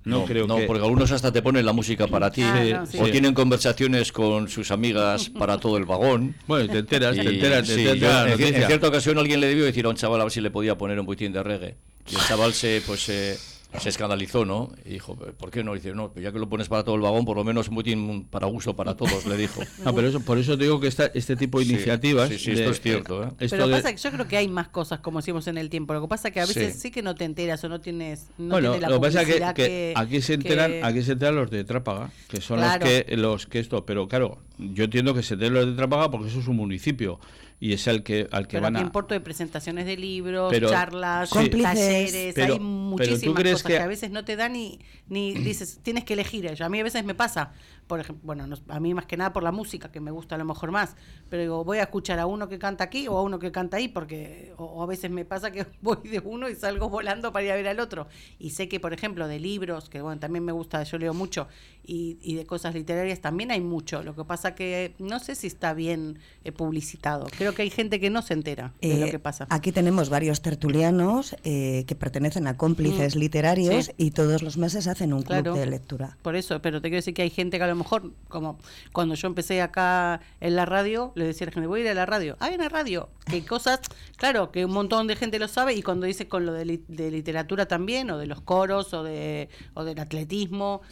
S4: No, creo
S5: no,
S4: que...
S5: porque algunos hasta te ponen la música para ti.
S3: Ah, no, sí.
S5: O
S4: Sí.
S5: tienen conversaciones con sus amigas para todo el vagón.
S4: Bueno, te enteras, te
S5: Y,
S4: enteras, te
S5: sí,
S4: enteras
S5: yo-
S4: de la
S5: en, cierta ocasión alguien le debió decir a un chaval a ver si le podía poner un buitín de reggae. Y el chaval se, pues, eh, se escandalizó, ¿no? Y dijo, ¿por qué no? Y dice, no, pues ya que lo pones para todo el vagón, por lo menos un buitín para gusto para todos, le dijo.
S4: No, pero eso, por eso te digo que esta, este tipo de
S5: Sí,
S4: iniciativas.
S5: sí, sí,
S4: de-
S5: esto es cierto, ¿eh?
S4: esto
S3: Pero
S4: de-
S3: pasa que yo creo que hay más cosas, como decimos en el tiempo. Lo que pasa que a veces
S5: Sí.
S3: sí, que no te enteras o no tienes. No
S4: bueno,
S3: tienes la
S4: lo que pasa es que, que aquí se enteran,
S3: que-
S4: aquí se enteran los de Trápaga, que son
S3: Claro.
S4: los que los que esto, pero claro, yo entiendo que se dé lo de Trapaga porque eso es un municipio y es el que al que
S3: pero
S4: van a
S3: importo de presentaciones de libros,
S4: Pero-
S3: charlas,
S4: Sí.
S3: talleres,
S4: Pero-
S3: hay
S4: pero ¿tú
S3: muchísimas
S4: crees
S3: cosas que...
S4: que-
S3: a veces no te dan ni, ni dices, tienes que elegir. A mí a veces me pasa, por ejemplo, bueno, no- a mí más que nada por la música, que me gusta a lo mejor más, pero digo, voy a escuchar a uno que canta aquí o a uno que canta ahí, porque o, o a veces me pasa que voy de uno y salgo volando para ir a ver al otro. Y sé que, por ejemplo, de libros, que bueno, también me gusta, yo leo mucho, y, y de cosas literarias también hay mucho. Lo que pasa que no sé si está bien eh, publicitado. Creo que hay gente que no se entera de lo
S1: Eh,
S3: que pasa.
S1: Aquí tenemos varios tertulianos eh, que pertenecen a cómplices
S3: Mm,
S1: literarios
S3: sí.
S1: y todos los meses hacen un club
S3: Claro.
S1: de lectura.
S3: Por eso, pero te quiero decir que hay gente que a lo mejor, como cuando yo empecé acá en la radio, le decía a la gente, voy a ir a la radio. Ah, en la radio. Que cosas, claro, que un montón de gente lo sabe y cuando dice con lo de, li- de literatura también, o de los coros, o, de, o del atletismo,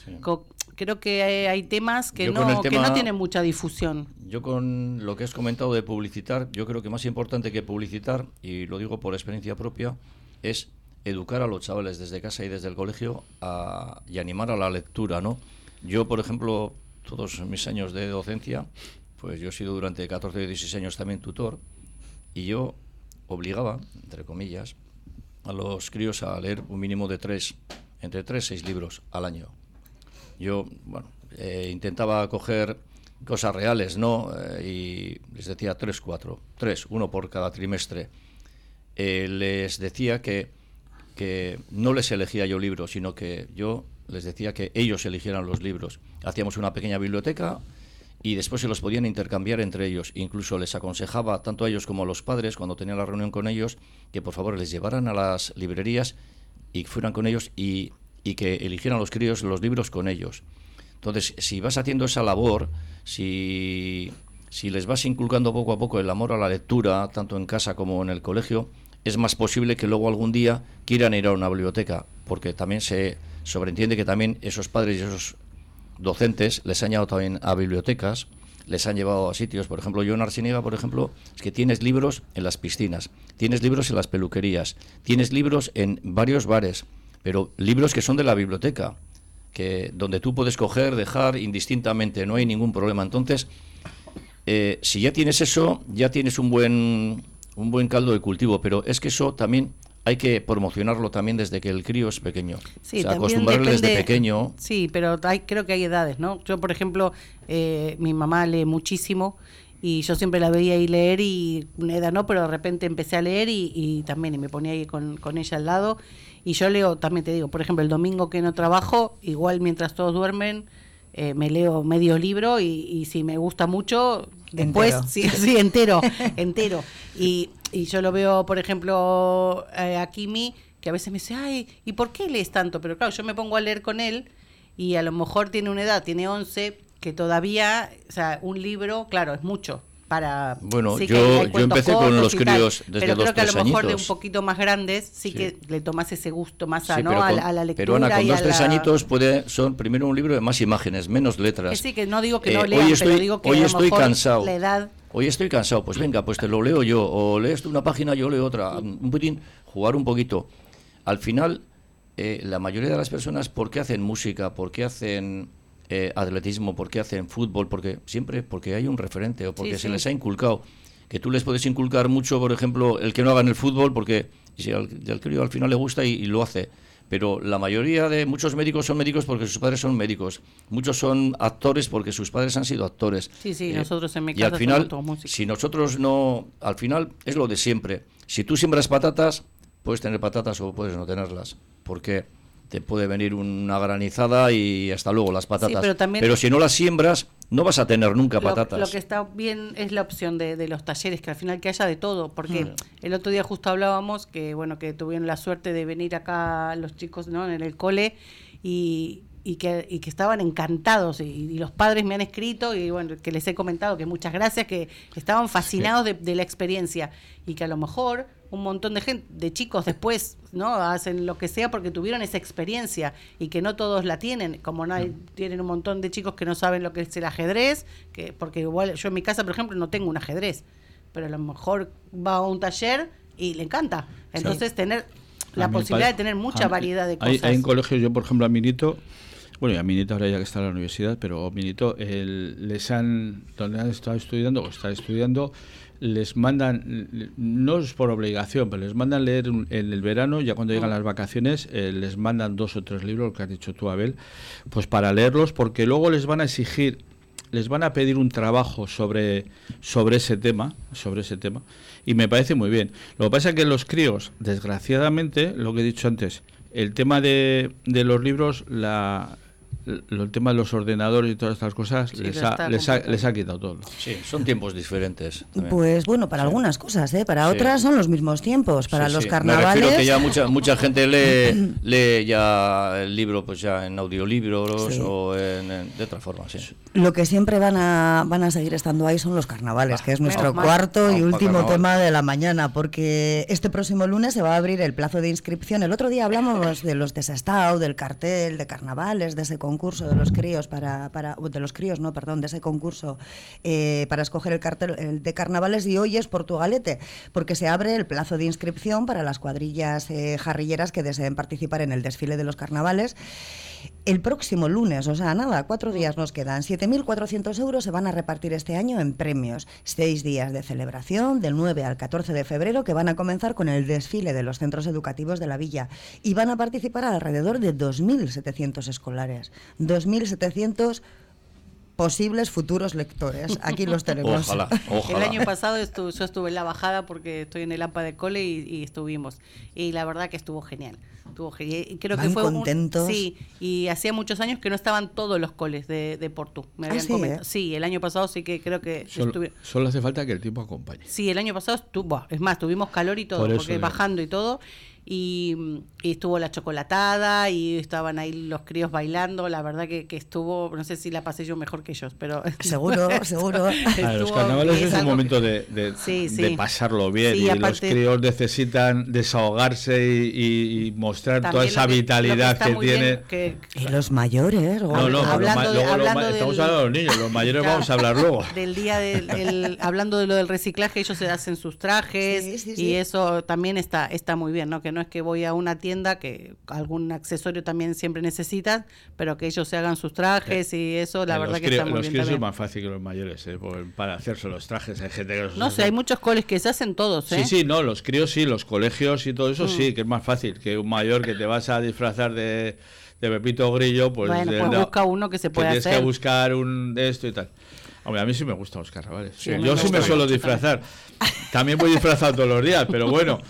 S3: creo que hay, hay temas que
S5: Yo
S3: no, que no tienen mucha difusión.
S5: Yo con lo que has comentado de publicitar, yo creo que más importante que publicitar, y lo digo por experiencia propia, es educar a los chavales desde casa y desde el colegio a- y animar a la lectura, ¿no? Yo, por ejemplo, todos mis años de docencia, pues yo he sido durante 14 y 16 años también tutor, y yo obligaba, entre comillas, a los críos a leer un mínimo de tres, entre tres seis libros al año. Yo, bueno, eh, intentaba coger cosas reales, ¿no? Eh, y les decía tres, cuatro, tres, uno por cada trimestre. Eh, les decía que, que no les elegía yo libros, sino que yo les decía que ellos eligieran los libros. Hacíamos una pequeña biblioteca y después se los podían intercambiar entre ellos. Incluso les aconsejaba, tanto a ellos como a los padres, cuando tenía la reunión con ellos, que por favor les llevaran a las librerías y fueran con ellos y, y que eligieran los críos los libros con ellos. Entonces, si vas haciendo esa labor, si, si les vas inculcando poco a poco el amor a la lectura, tanto en casa como en el colegio, es más posible que luego algún día quieran ir a una biblioteca, porque también se sobreentiende que también esos padres y esos docentes les han llevado también a bibliotecas, les han llevado a sitios, por ejemplo, yo en Arseniega, por ejemplo, es que tienes libros en las piscinas, tienes libros en las peluquerías, tienes libros en varios bares, pero libros que son de la biblioteca, que donde tú puedes coger, dejar indistintamente, no hay ningún problema. Entonces, eh, si ya tienes eso, ya tienes un buen un buen caldo de cultivo, pero es que eso también hay que promocionarlo también desde que el crío es pequeño.
S3: Sí,
S5: o sea, acostumbrarle desde pequeño.
S3: Sí, pero hay, creo que hay edades, ¿no? Yo, por ejemplo, eh, mi mamá lee muchísimo y yo siempre la veía ahí leer y una edad no, pero de repente empecé a leer y, y también y me ponía ahí con, con ella al lado. Y yo leo, también te digo, por ejemplo, el domingo que no trabajo, igual mientras todos duermen, eh, me leo medio libro y, y si me gusta mucho, después,
S1: Entero.
S3: sí, sí, entero, entero. Y, y yo lo veo, por ejemplo, eh, a Kimi, que a veces me dice, ay, ¿y por qué lees tanto? Pero claro, yo me pongo a leer con él y a lo mejor tiene una edad, tiene 11, que todavía, o sea, un libro, claro, es mucho. Para,
S5: Bueno,
S3: sí
S5: yo- yo empecé con los críos desde
S3: pero
S5: los
S3: creo que a lo
S5: tres
S3: mejor de un
S5: añitos.
S3: poquito más grandes sí,
S5: Sí.
S3: que le tomas ese gusto más a,
S5: Sí,
S3: ¿no?
S5: pero,
S3: a,
S5: con-
S3: la- a la lectura
S5: pero Ana, con
S3: y
S5: dos, tres
S3: la-
S5: añitos puede, son primero un libro de más imágenes, menos letras.
S3: Sí, que no digo que no
S5: Eh,
S3: lean,
S5: hoy estoy,
S3: pero digo que
S5: hoy
S3: a lo
S5: estoy
S3: mejor
S5: cansado.
S3: la edad...
S5: Hoy estoy cansado, pues venga, pues te lo leo yo. O lees tú una página, yo leo otra. Un poquitín, jugar un poquito. Al final, eh, la mayoría de las personas, ¿por qué hacen música? ¿Por qué hacen eh, atletismo? ¿Por qué hacen fútbol? Porque siempre porque hay un referente o porque
S3: Sí,
S5: se
S3: sí.
S5: les ha inculcado. Que tú les puedes inculcar mucho, por ejemplo, el que no hagan el fútbol, porque si al, al crío al final le gusta y, y lo hace. Pero la mayoría de muchos médicos son médicos porque sus padres son médicos. Muchos son actores porque sus padres han sido actores.
S3: Sí, sí, nosotros en mi
S5: Y
S3: casa
S5: al final, si nosotros no, al final es lo de siempre. Si tú siembras patatas, puedes tener patatas o puedes no tenerlas, porque te puede venir una granizada y hasta luego las patatas.
S3: pero también-
S5: si no las siembras, no vas a tener nunca
S3: Lo,
S5: patatas.
S3: lo que está bien es la opción de, de los talleres, que al final que haya de todo, porque
S5: Mm.
S3: el otro día justo hablábamos que bueno que tuvieron la suerte de venir acá los chicos ¿no? en el cole y, y que, y que estaban encantados y, y los padres me han escrito y bueno que les he comentado que muchas gracias que estaban fascinados de, de la experiencia y que a lo mejor un montón de gente de chicos después no hacen lo que sea porque tuvieron esa experiencia y que no todos la tienen como no hay,
S5: Mm.
S3: tienen un montón de chicos que no saben lo que es el ajedrez que porque igual yo en mi casa por ejemplo no tengo un ajedrez pero a lo mejor va a un taller y le encanta. Entonces tener
S4: A
S3: la posibilidad de tener mucha
S4: a
S3: variedad de
S4: hay-
S3: cosas.
S4: Hay, en colegios, yo por ejemplo a mi nieto, bueno, y a Minito ahora ya que está en la universidad, pero Minito el, les han, donde han estado estudiando o está estudiando, les mandan, no es por obligación, pero les mandan leer en el verano, ya cuando llegan las vacaciones, eh, les mandan dos o tres libros, lo que has dicho tú, Abel, pues para leerlos, porque luego les van a exigir, les van a pedir un trabajo sobre, sobre ese tema, sobre ese tema, y me parece muy bien. Lo que pasa es que los críos, desgraciadamente, lo que he dicho antes, el tema de, de los libros, la, el tema de los ordenadores y todas estas cosas les, ha, les, ha, les, ha, quitado todo.
S5: Sí, son tiempos diferentes.
S1: También. Pues bueno, para sí. algunas cosas, ¿eh? para otras sí. son los mismos tiempos. Para sí, los carnavales.
S5: Me que ya mucha, mucha gente lee, lee ya el libro pues ya en audiolibros o en, en, de otra forma. Sí.
S1: Lo que siempre van a, van a seguir estando ahí son los carnavales, ah, que es nuestro cuarto y último carnaval. tema de la mañana, porque este próximo lunes se va a abrir el plazo de inscripción. El otro día hablamos de los de Sestao, del cartel, de carnavales, de ese concurso de los críos para, para de los críos, no, perdón, de ese concurso eh, para escoger el cartel el de carnavales y hoy es Portugalete, porque se abre el plazo de inscripción para las cuadrillas eh, jarrilleras que deseen participar en el desfile de los carnavales. El próximo lunes, o sea, nada, cuatro días nos quedan. 7.400 euros se van a repartir este año en premios. Seis días de celebración, del 9 al 14 de febrero, que van a comenzar con el desfile de los centros educativos de la villa. Y van a participar alrededor de 2.700 escolares. 2.700 posibles futuros lectores. Aquí los tenemos.
S5: Ojalá, ojalá.
S3: El año pasado yo estuve en la bajada porque estoy en el AMPA de cole y, y, estuvimos. Y la verdad que estuvo genial. Estuvo genial. Creo
S1: Van
S3: que fue
S1: contentos.
S3: Un, sí, y hacía muchos años que no estaban todos los coles de, de Portu. Me habían
S1: ah, sí,
S3: comentado.
S1: ¿eh?
S3: Sí, el año pasado sí que creo que
S4: solo,
S3: estuve...
S4: solo hace falta que el tiempo acompañe.
S3: Sí, el año pasado estuvo, es más, tuvimos calor y todo,
S4: Por
S3: porque bajando y todo. Y, y, estuvo la chocolatada y estaban ahí los críos bailando. La verdad que, que, estuvo, no sé si la pasé yo mejor que ellos, pero.
S1: Seguro, seguro.
S4: Los carnavales es, es un momento de, de, sí, sí. de pasarlo bien sí, y aparte, los críos necesitan desahogarse y, y mostrar toda esa que, vitalidad que, que tienen.
S1: Que, y los mayores,
S4: no, no,
S3: hablando,
S4: de,
S3: hablando
S4: del, estamos hablando de los niños, los mayores vamos a hablar luego.
S3: Del día del, el, hablando de lo del reciclaje, ellos se hacen sus trajes y eso también está, está muy bien, ¿no? Que no es que voy a una tienda que algún accesorio también siempre necesitan, pero que ellos se hagan sus trajes sí. y eso, la
S4: eh,
S3: verdad que está muy
S4: los
S3: bien.
S4: Los críos es más fácil que los mayores, ¿eh? para hacerse los trajes. Hay gente que los
S3: No sé, hay muchos coles que se hacen todos, ¿eh?
S4: Sí, sí, no, los críos sí, los colegios y todo eso mm. sí, que es más fácil que un mayor que te vas a disfrazar de, de Pepito Grillo, pues,
S3: bueno,
S4: de,
S3: pues busca uno que se pueda hacer.
S4: Tienes que buscar un de esto y tal. Hombre, a mí sí me gustan los carnavales. Sí, Yo sí me suelo disfrazar. También voy disfrazado todos los días, pero bueno.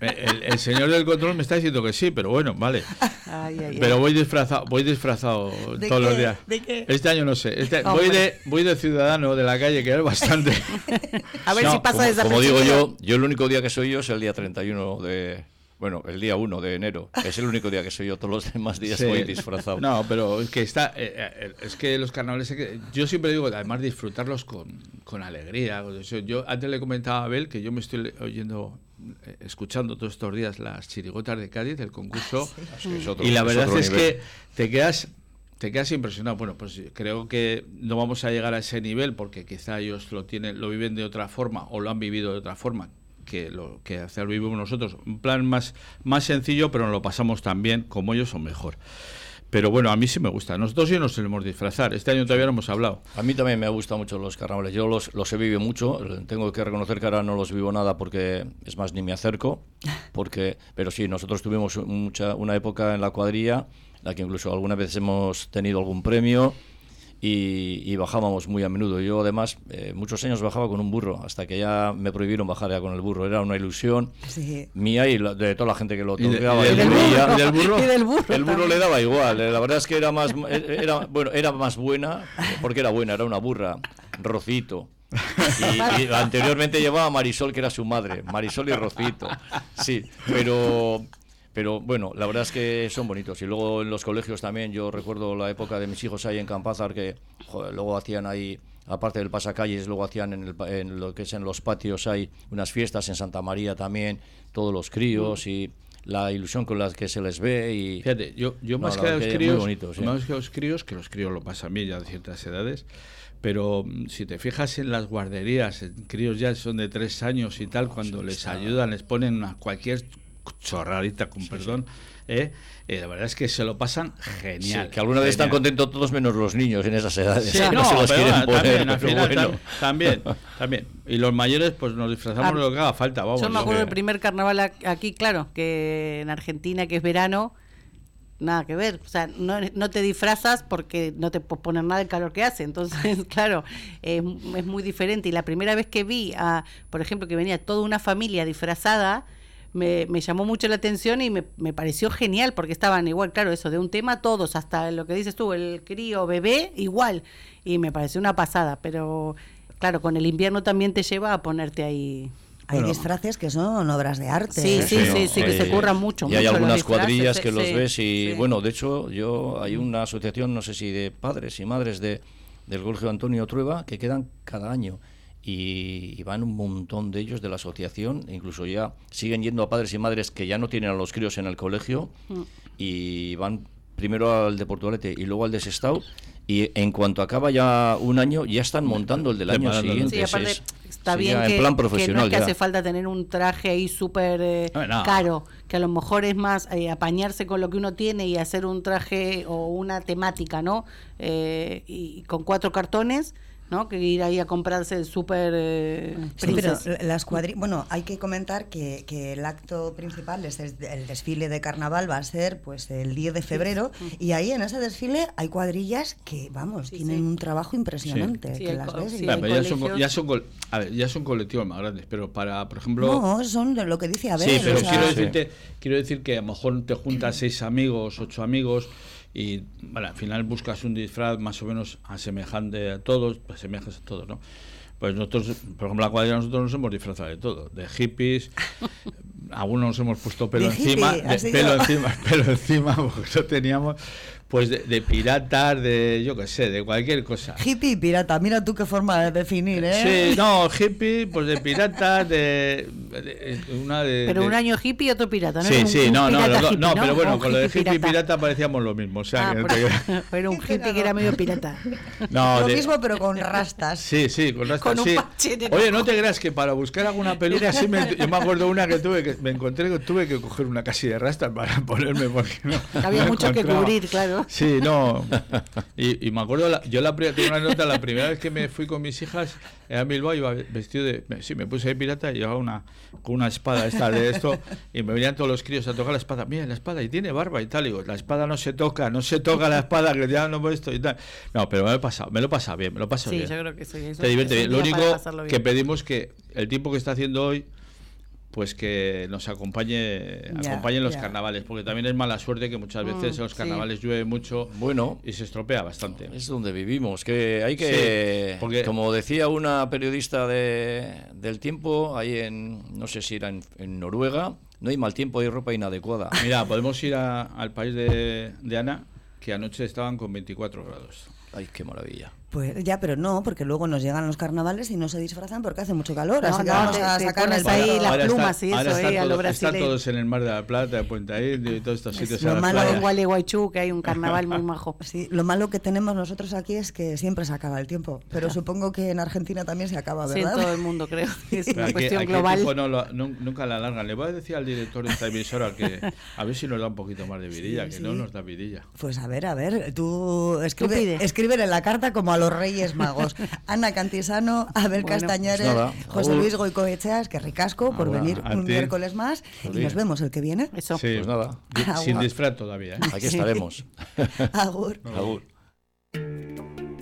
S4: El, el, señor del control me está diciendo que sí, pero bueno, vale.
S3: Ay, ay,
S4: pero voy disfrazado, voy disfrazado todos
S3: qué?
S4: los días.
S3: ¿De qué?
S4: Este año no sé. Este, voy de voy de ciudadano de la calle, que es bastante.
S3: A ver no, si pasa
S5: como, como digo yo, yo el único día que soy yo es el día 31 de bueno, el día 1 de enero. Es el único día que soy yo. Todos los demás días sí. voy disfrazado.
S4: No, pero es que está. Eh, eh, es que los carnavales. Yo siempre digo, además, disfrutarlos con, con alegría. Yo antes le comentaba a Abel que yo me estoy oyendo eh, escuchando todos estos días las chirigotas de Cádiz, del concurso,
S5: sí. Otro,
S4: y la verdad es, es que te quedas te quedas impresionado. Bueno, pues creo que no vamos a llegar a ese nivel porque quizá ellos lo tienen, lo viven de otra forma o lo han vivido de otra forma que lo que hacer vivimos nosotros. Un plan más, más sencillo, pero nos lo pasamos tan bien como ellos o mejor. Pero bueno, a mí sí me gusta. Nosotros sí nos solemos disfrazar. Este año todavía no hemos hablado.
S5: A mí también me ha gustado mucho los carnavales. Yo los, los he vivido mucho. Tengo que reconocer que ahora no los vivo nada porque, es más, ni me acerco. porque Pero sí, nosotros tuvimos mucha, una época en la cuadrilla, en la que incluso alguna vez hemos tenido algún premio. Y, y, bajábamos muy a menudo. Yo además eh, muchos años bajaba con un burro, hasta que ya me prohibieron bajar ya con el burro. Era una ilusión
S1: sí.
S5: mía y la, de toda la gente que lo
S4: tocaba.
S5: ¿Y,
S4: de, y, del, burro,
S3: ¿Y del burro? ¿Y del burro
S5: el burro le daba igual. Eh, la verdad es que era más, era, bueno, era más buena, porque era buena, era una burra, rocito. Y, y, anteriormente llevaba Marisol, que era su madre, Marisol y Rocito. Sí, pero pero bueno, la verdad es que son bonitos. Y luego en los colegios también, yo recuerdo la época de mis hijos ahí en Campázar, que joder, luego hacían ahí, aparte del pasacalles, luego hacían en, el, en, lo que es en los patios, hay unas fiestas en Santa María también, todos los críos y la ilusión con la que se les ve. y
S4: Fíjate, yo, yo no, más, que a los críos, bonito, sí. más que a los críos, que los críos lo pasan bien ya de ciertas edades, pero mm, si te fijas en las guarderías, en críos ya son de tres años y tal, cuando les ayudan, les ponen cualquier chorradita, con perdón. ¿eh? Eh, la verdad es que se lo pasan genial.
S5: que alguna vez están contentos todos menos los niños en esas edades.
S4: Sí, no, se los quieren poner, también, también, Y los mayores, pues nos disfrazamos de lo que haga falta. Vamos,
S3: yo me acuerdo del primer carnaval aquí, claro, que en Argentina, que es verano, nada que ver. O sea, no, no, te disfrazas porque no te puedes poner nada el calor que hace. Entonces, claro, es, es, muy diferente. Y la primera vez que vi, a, por ejemplo, que venía toda una familia disfrazada, me, me llamó mucho la atención y me, me, pareció genial porque estaban igual, claro, eso, de un tema todos, hasta lo que dices tú, el crío, bebé, igual. Y me pareció una pasada. Pero, claro, con el invierno también te lleva a ponerte ahí
S1: hay disfraces que son obras de arte.
S3: Sí, ¿eh? sí, sí, sí, que se curran mucho.
S5: Y hay algunas cuadrillas que los ves y, bueno, de hecho, yo hay una asociación, no sé si de padres y madres de, del Colegio Antonio Trueba, que quedan cada año. Y, van un montón de ellos de la asociación, incluso ya siguen yendo a padres y madres que ya no tienen a los críos en el colegio mm. y van primero al de Portugalete y luego al de Sestao y en cuanto acaba ya un año ya están montando el del año siguiente.
S3: Sí, está bien que, plan profesional, no es que hace falta tener un traje ahí súper eh, caro, que a lo mejor es más eh, apañarse con lo que uno tiene y hacer un traje o una temática, ¿no? Eh, y con cuatro cartones ¿no? Que ir ahí a comprarse el súper eh,
S1: pero las bueno, hay que comentar que, que, el acto principal es el, desfile de carnaval va a ser pues el 10 de febrero y ahí en ese desfile hay cuadrillas que vamos, tienen un trabajo impresionante, que las ves
S4: ya, son, ya, son, a ver, ya son colectivos más grandes, pero para, por ejemplo,
S1: No, son lo que dice a ver,
S4: Sí, pero quiero decirte, quiero decir que a lo mejor te juntas seis amigos, ocho amigos y bueno, al final buscas un disfraz más o menos asemejante a todos, pues asemejas a todos, ¿no? Pues nosotros, por ejemplo, la cuadrilla nosotros nos hemos disfrazado de todo, de hippies, algunos nos hemos puesto pelo encima, pelo encima, pelo encima, porque no teníamos, pues de, de, piratas, de yo qué sé, de cualquier cosa.
S1: Hippie y pirata, mira tú qué forma de definir, ¿eh?
S4: Sí, no, hippie, pues de piratas, de, una de...
S3: Pero un año hippie y otro pirata, ¿no?
S4: Sí, sí, no, no, no, pero bueno, con lo de hippie y pirata parecíamos lo mismo, o sea,
S3: ah, pero un hippie que era medio pirata.
S1: No, lo mismo pero con rastas.
S4: Sí, sí, con rastas, con sí. Oye, no te creas que para buscar alguna peluca, sí me, yo me acuerdo una que tuve que, me encontré que tuve que coger una casilla de rastas para ponerme porque no...
S3: Había mucho que cubrir, claro.
S4: Sí, no. Y, me acuerdo, yo la, tengo una nota, la primera vez que me fui con mis hijas a Bilbao iba vestido de. Sí, me puse de pirata y llevaba una, con una espada esta de esto y me venían todos los críos a tocar la espada. Mira, la espada y tiene barba y tal. Y digo, la espada no se toca, no se toca la espada, que ya no esto y tal. No, pero me lo he pasado, me lo pasa bien, me lo pasa bien.
S3: Sí, yo creo que sí.
S4: Te divierte bien. Lo único que pedimos que el tiempo que está haciendo hoy pues que nos acompañe acompañen los carnavales, porque también es mala suerte que muchas veces en los carnavales llueve mucho
S5: bueno,
S4: y se estropea bastante.
S5: Es donde vivimos, que hay que, porque, como decía una periodista de, del tiempo, ahí en, no sé si era en, Noruega, no hay mal tiempo, hay ropa inadecuada.
S4: Mira, podemos ir al país de, de Ana, que anoche estaban con 24 grados.
S5: Ay, qué maravilla.
S1: Pues ya, pero no, porque luego nos llegan los carnavales y no se disfrazan porque hace mucho calor. así
S3: que vamos a sacarles ahí las plumas y eso,
S4: eh,
S3: a
S4: lo Están todos en el Mar de la Plata, de Puente Indio y todos estos sitios.
S3: Lo malo en Gualeguaychú, que hay un carnaval muy majo.
S1: Sí, lo malo que tenemos nosotros aquí es que siempre se acaba el tiempo. Pero supongo que en Argentina también se acaba, ¿verdad?
S3: Sí, en todo el mundo, creo. Es una cuestión global.
S4: no, nunca la larga. Le voy a decir al director de esta emisora que a ver si nos da un poquito más de vidilla, que no nos da vidilla.
S1: Pues a ver, a ver, tú escribe, escribe en la carta como a los Reyes Magos. Ana Cantisano, Abel bueno, Castañares, pues José Luis Goicoecheas, que ricasco por venir un miércoles más. Y nos vemos el que viene.
S4: Eso. Sí, pues nada. Sin disfraz todavía. ¿eh?
S5: Aquí estaremos.
S1: Agur.
S5: Agur.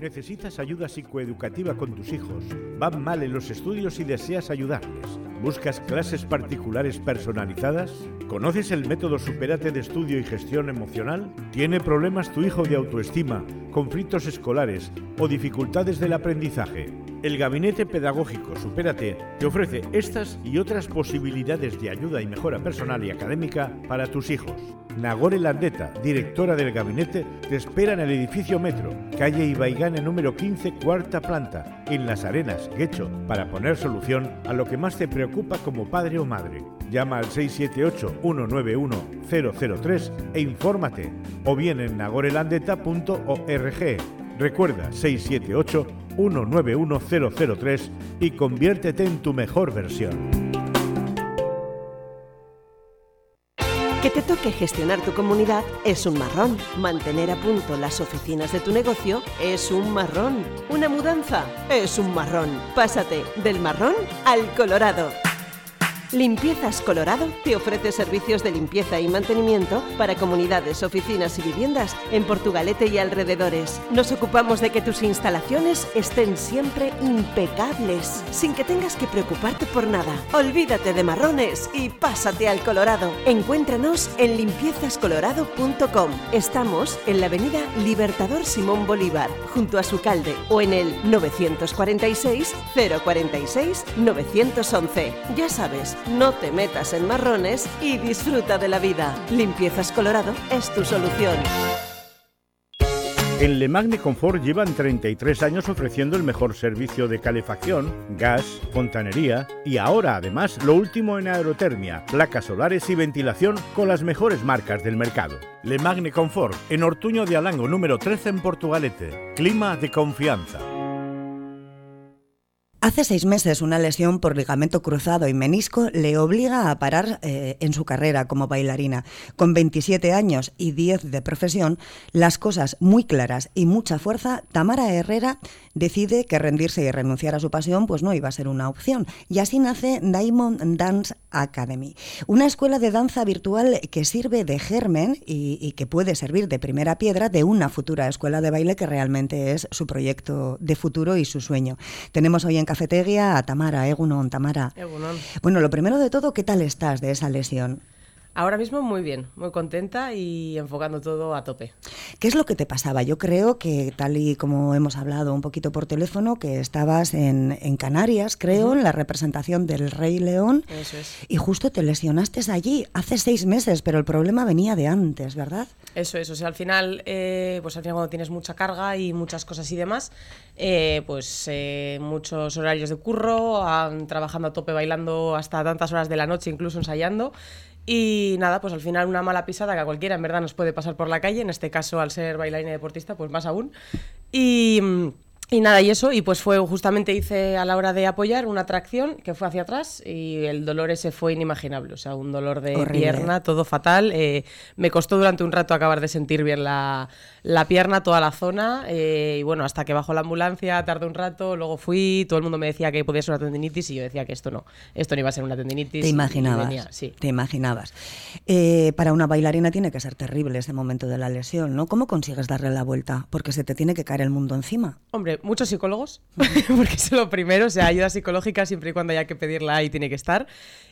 S6: ¿Necesitas ayuda psicoeducativa con tus hijos? ¿Van mal en los estudios y deseas ayudarles? ¿Buscas clases particulares personalizadas? ¿Conoces el método Superate de estudio y gestión emocional? ¿Tiene problemas tu hijo de autoestima, conflictos escolares o dificultades del aprendizaje? El Gabinete Pedagógico Supérate te ofrece estas y otras posibilidades de ayuda y mejora personal y académica para tus hijos. Nagore Landeta, directora del gabinete, te espera en el edificio Metro, calle Ibaigane número 15, cuarta planta, en Las Arenas, Guecho, para poner solución a lo que más te preocupa como padre o madre. Llama al 678-191-003 e infórmate, o bien en nagorelandeta.org. Recuerda 678 191003 y conviértete en tu mejor versión.
S8: Que te toque gestionar tu comunidad es un marrón. Mantener a punto las oficinas de tu negocio es un marrón. Una mudanza es un marrón. Pásate del marrón al colorado. Limpiezas Colorado te ofrece servicios de limpieza y mantenimiento para comunidades, oficinas y viviendas en Portugalete y alrededores. Nos ocupamos de que tus instalaciones estén siempre impecables, sin que tengas que preocuparte por nada. Olvídate de marrones y pásate al Colorado. Encuéntranos en limpiezascolorado.com. Estamos en la avenida Libertador Simón Bolívar, junto a su calde, o en el 946 046 911. Ya sabes, no te metas en marrones y disfruta de la vida. Limpiezas Colorado es tu solución.
S6: En Le Magne Confort llevan 33 años ofreciendo el mejor servicio de calefacción, gas, fontanería y ahora además lo último en aerotermia, placas solares y ventilación con las mejores marcas del mercado. Le Magne Confort en Ortuño de Alango número 13 en Portugalete. Clima de confianza.
S1: Hace seis meses una lesión por ligamento cruzado y menisco le obliga a parar eh, en su carrera como bailarina. Con 27 años y 10 de profesión, las cosas muy claras y mucha fuerza, Tamara Herrera decide que rendirse y renunciar a su pasión pues no iba a ser una opción. Y así nace Diamond Dance Academy, una escuela de danza virtual que sirve de germen y, y que puede servir de primera piedra de una futura escuela de baile que realmente es su proyecto de futuro y su sueño. Tenemos hoy en Cafetería a Tamara, Egunon, Tamara.
S9: Egunon.
S1: Bueno, lo primero de todo, ¿qué tal estás de esa lesión?
S9: Ahora mismo muy bien, muy contenta y enfocando todo a tope.
S1: ¿Qué es lo que te pasaba? Yo creo que tal y como hemos hablado un poquito por teléfono, que estabas en, en Canarias, creo, uh -huh. en la representación del Rey León.
S9: Eso es.
S1: Y justo te lesionaste allí hace seis meses, pero el problema venía de antes, ¿verdad?
S9: Eso es, o sea, al final, eh, pues al final cuando tienes mucha carga y muchas cosas y demás, eh, pues eh, muchos horarios de curro, trabajando a tope, bailando hasta tantas horas de la noche, incluso ensayando. Y nada, pues al final una mala pisada que a cualquiera en verdad nos puede pasar por la calle, en este caso al ser bailarina deportista, pues más aún. Y, y nada, y eso, y pues fue justamente hice a la hora de apoyar una tracción que fue hacia atrás y el dolor ese fue inimaginable, o sea, un dolor de
S1: Horrible.
S9: pierna, todo fatal. Eh, me costó durante un rato acabar de sentir bien la, la pierna, toda la zona, eh, y bueno, hasta que bajó la ambulancia, tardé un rato, luego fui, todo el mundo me decía que podía ser una tendinitis y yo decía que esto no, esto no iba a ser una tendinitis.
S1: Te imaginabas.
S9: venía, sí.
S1: Te imaginabas. Eh, para una bailarina tiene que ser terrible ese momento de la lesión, ¿no? ¿Cómo consigues darle la vuelta? Porque se te tiene que caer el mundo encima.
S9: Hombre, muchos psicólogos, porque es lo primero, o sea, ayuda psicológica siempre y cuando haya que pedirla ahí tiene que estar.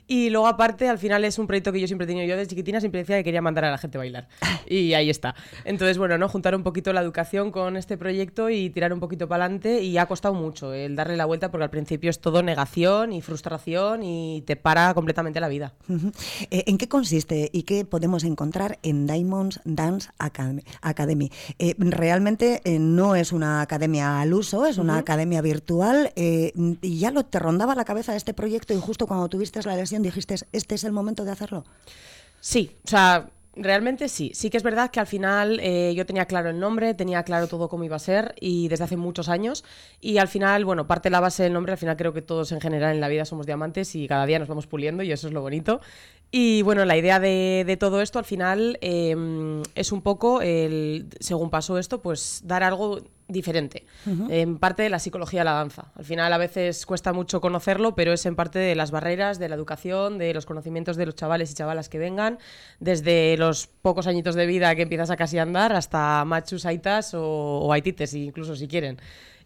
S9: Y luego aparte, al final es un proyecto que yo siempre he tenido. Yo desde chiquitina siempre decía que quería mandar a la gente a bailar. Y ahí está. Entonces, bueno, ¿no? Juntar un poquito la educación con este proyecto y tirar un poquito para adelante. Y ha costado mucho el darle la vuelta porque al principio es todo negación y frustración y te para completamente la vida.
S1: Eh, ¿En qué consiste y qué podemos encontrar en Diamonds Dance Academy? Academy? Eh, realmente eh, no es una academia al uso, es una uh -huh. academia virtual. eh, y ya lo te rondaba la cabeza este proyecto y justo cuando tuviste la lesión dijiste, ¿este es el momento de hacerlo?
S9: Sí, o sea, Realmente sí, sí que es verdad que al final eh, yo tenía claro el nombre, tenía claro todo cómo iba a ser y desde hace muchos años y al final, bueno, parte de la base del nombre, al final creo que todos en general en la vida somos diamantes y cada día nos vamos puliendo y eso es lo bonito. Y bueno, la idea de, de todo esto al final eh, es un poco, el, según pasó esto, pues dar algo diferente. Uh -huh. En parte de la psicología de la danza. Al final a veces cuesta mucho conocerlo, pero es en parte de las barreras, de la educación, de los conocimientos de los chavales y chavalas que vengan, desde los pocos añitos de vida que empiezas a casi andar hasta machus, aitas o, o haitites, incluso si quieren.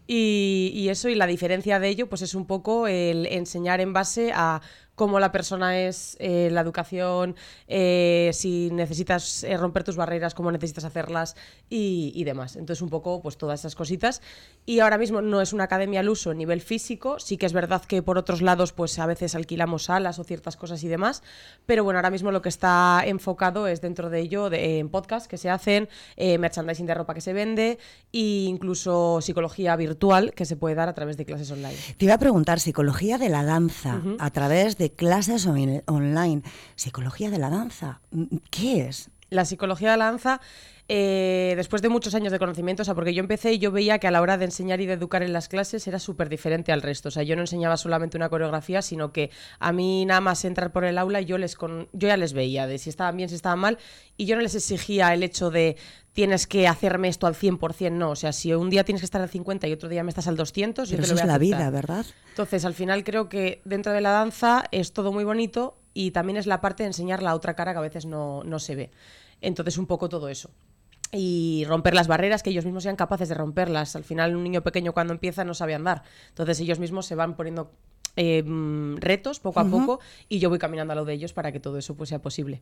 S9: Y, y, eso y la diferencia de ello pues es un poco el enseñar en base a cómo la persona es, eh, la educación, eh, si necesitas eh, romper tus barreras, cómo necesitas hacerlas y, y, demás. Entonces, un poco, pues todas esas cositas. Y ahora mismo no es una academia al uso a nivel físico, sí que es verdad que por otros lados, pues a veces alquilamos salas o ciertas cosas y demás, pero bueno, ahora mismo lo que está enfocado es dentro de ello, de, en podcast que se hacen, eh, merchandising de ropa que se vende e incluso psicología virtual que se puede dar a través de clases online.
S1: Te iba a preguntar, psicología de la danza, uh -huh. a través de clases online. Psicología de la danza, ¿qué es?
S9: La psicología de la danza eh, después de muchos años de conocimiento, o sea, porque yo empecé y yo veía que a la hora de enseñar y de educar en las clases era súper diferente al resto. O sea, yo no enseñaba solamente una coreografía, sino que a mí nada más entrar por el aula yo les con, yo ya les veía de si estaban bien, si estaban mal, y yo no les exigía el hecho de tienes que hacerme esto al 100%, no. O sea, si un día tienes que estar al 50 y otro día me estás al 200,
S1: Pero
S9: yo te
S1: eso
S9: lo
S1: es
S9: voy a
S1: la vida, ¿verdad?
S9: Entonces, al final creo que dentro de la danza es todo muy bonito y también es la parte de enseñar la otra cara que a veces no, no se ve. Entonces, un poco todo eso. Y romper las barreras, que ellos mismos sean capaces de romperlas. Al final, un niño pequeño cuando empieza no sabe andar. Entonces, ellos mismos se van poniendo eh, retos poco a poco y yo voy caminando a lo de ellos para que todo eso pues, sea posible.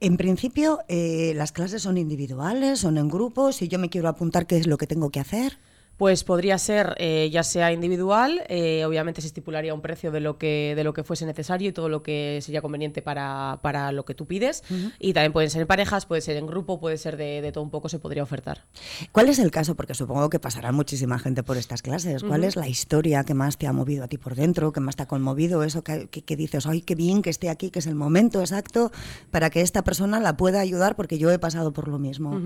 S1: En principio, eh, las clases son individuales, son en grupos. Si yo me quiero apuntar, ¿qué es lo que tengo que hacer?
S9: Pues podría ser eh, ya sea individual, eh, obviamente se estipularía un precio de lo que de lo que fuese necesario y todo lo que sería conveniente para, para lo que tú pides. Y también pueden ser en parejas, puede ser en grupo, puede ser de, de todo un poco, se podría ofertar.
S1: ¿Cuál es el caso? Porque supongo que pasará muchísima gente por estas clases. ¿Cuál es la historia que más te ha movido a ti por dentro, que más te ha conmovido? Eso que, que- que dices, ay, qué bien que esté aquí, que es el momento exacto para que esta persona la pueda ayudar porque yo he pasado por lo mismo.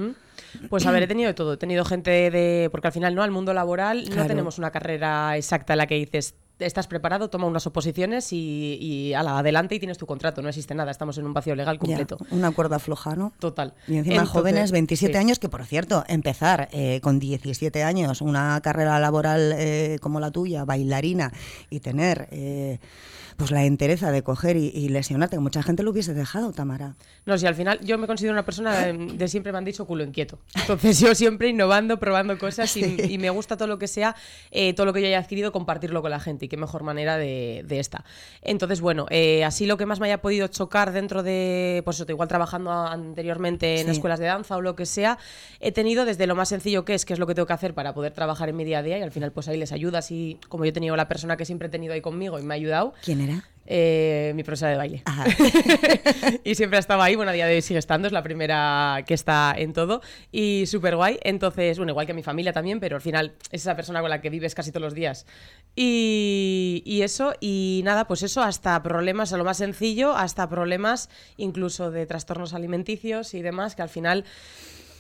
S9: Pues a ver, he tenido de todo. He tenido gente de. Porque al final, ¿no? Al mundo laboral no tenemos una carrera exacta en la que dices. Estás preparado, toma unas oposiciones y, y ala, adelante y tienes tu contrato. No existe nada, estamos en un vacío legal
S1: Ya,
S9: completo.
S1: una cuerda floja, ¿no?
S9: Total.
S1: Y encima
S9: Entonces,
S1: jóvenes, 27
S9: sí.
S1: años, que por cierto, empezar eh, con 17 años una carrera laboral eh, como la tuya, bailarina, y tener eh, pues la entereza de coger y, y lesionarte, que mucha gente lo hubiese dejado, Tamara.
S9: No, si al final yo me considero una persona de, de siempre me han dicho culo inquieto. Entonces yo siempre innovando, probando cosas y,
S1: Sí.
S9: y me gusta todo lo que sea, eh, todo lo que yo haya adquirido, compartirlo con la gente y qué mejor manera de, de esta. Entonces, bueno, eh, así lo que más me haya podido chocar dentro de, pues eso, igual trabajando anteriormente en
S1: Sí.
S9: escuelas de danza o lo que sea, he tenido desde lo más sencillo que es, que es lo que tengo que hacer para poder trabajar en mi día a día y al final pues ahí les ayudas y como yo he tenido la persona que siempre he tenido ahí conmigo y me ha ayudado,
S1: ¿Quién era?
S9: eh, mi profesora de baile.
S1: Ajá.
S9: y siempre ha estado ahí, bueno, a día de hoy sigue estando, es la primera que está en todo y súper guay. Entonces, bueno, igual que mi familia también, pero al final es esa persona con la que vives casi todos los días. Y, y eso, y nada, pues eso, hasta problemas, a lo más sencillo, hasta problemas incluso de trastornos alimenticios y demás, que al final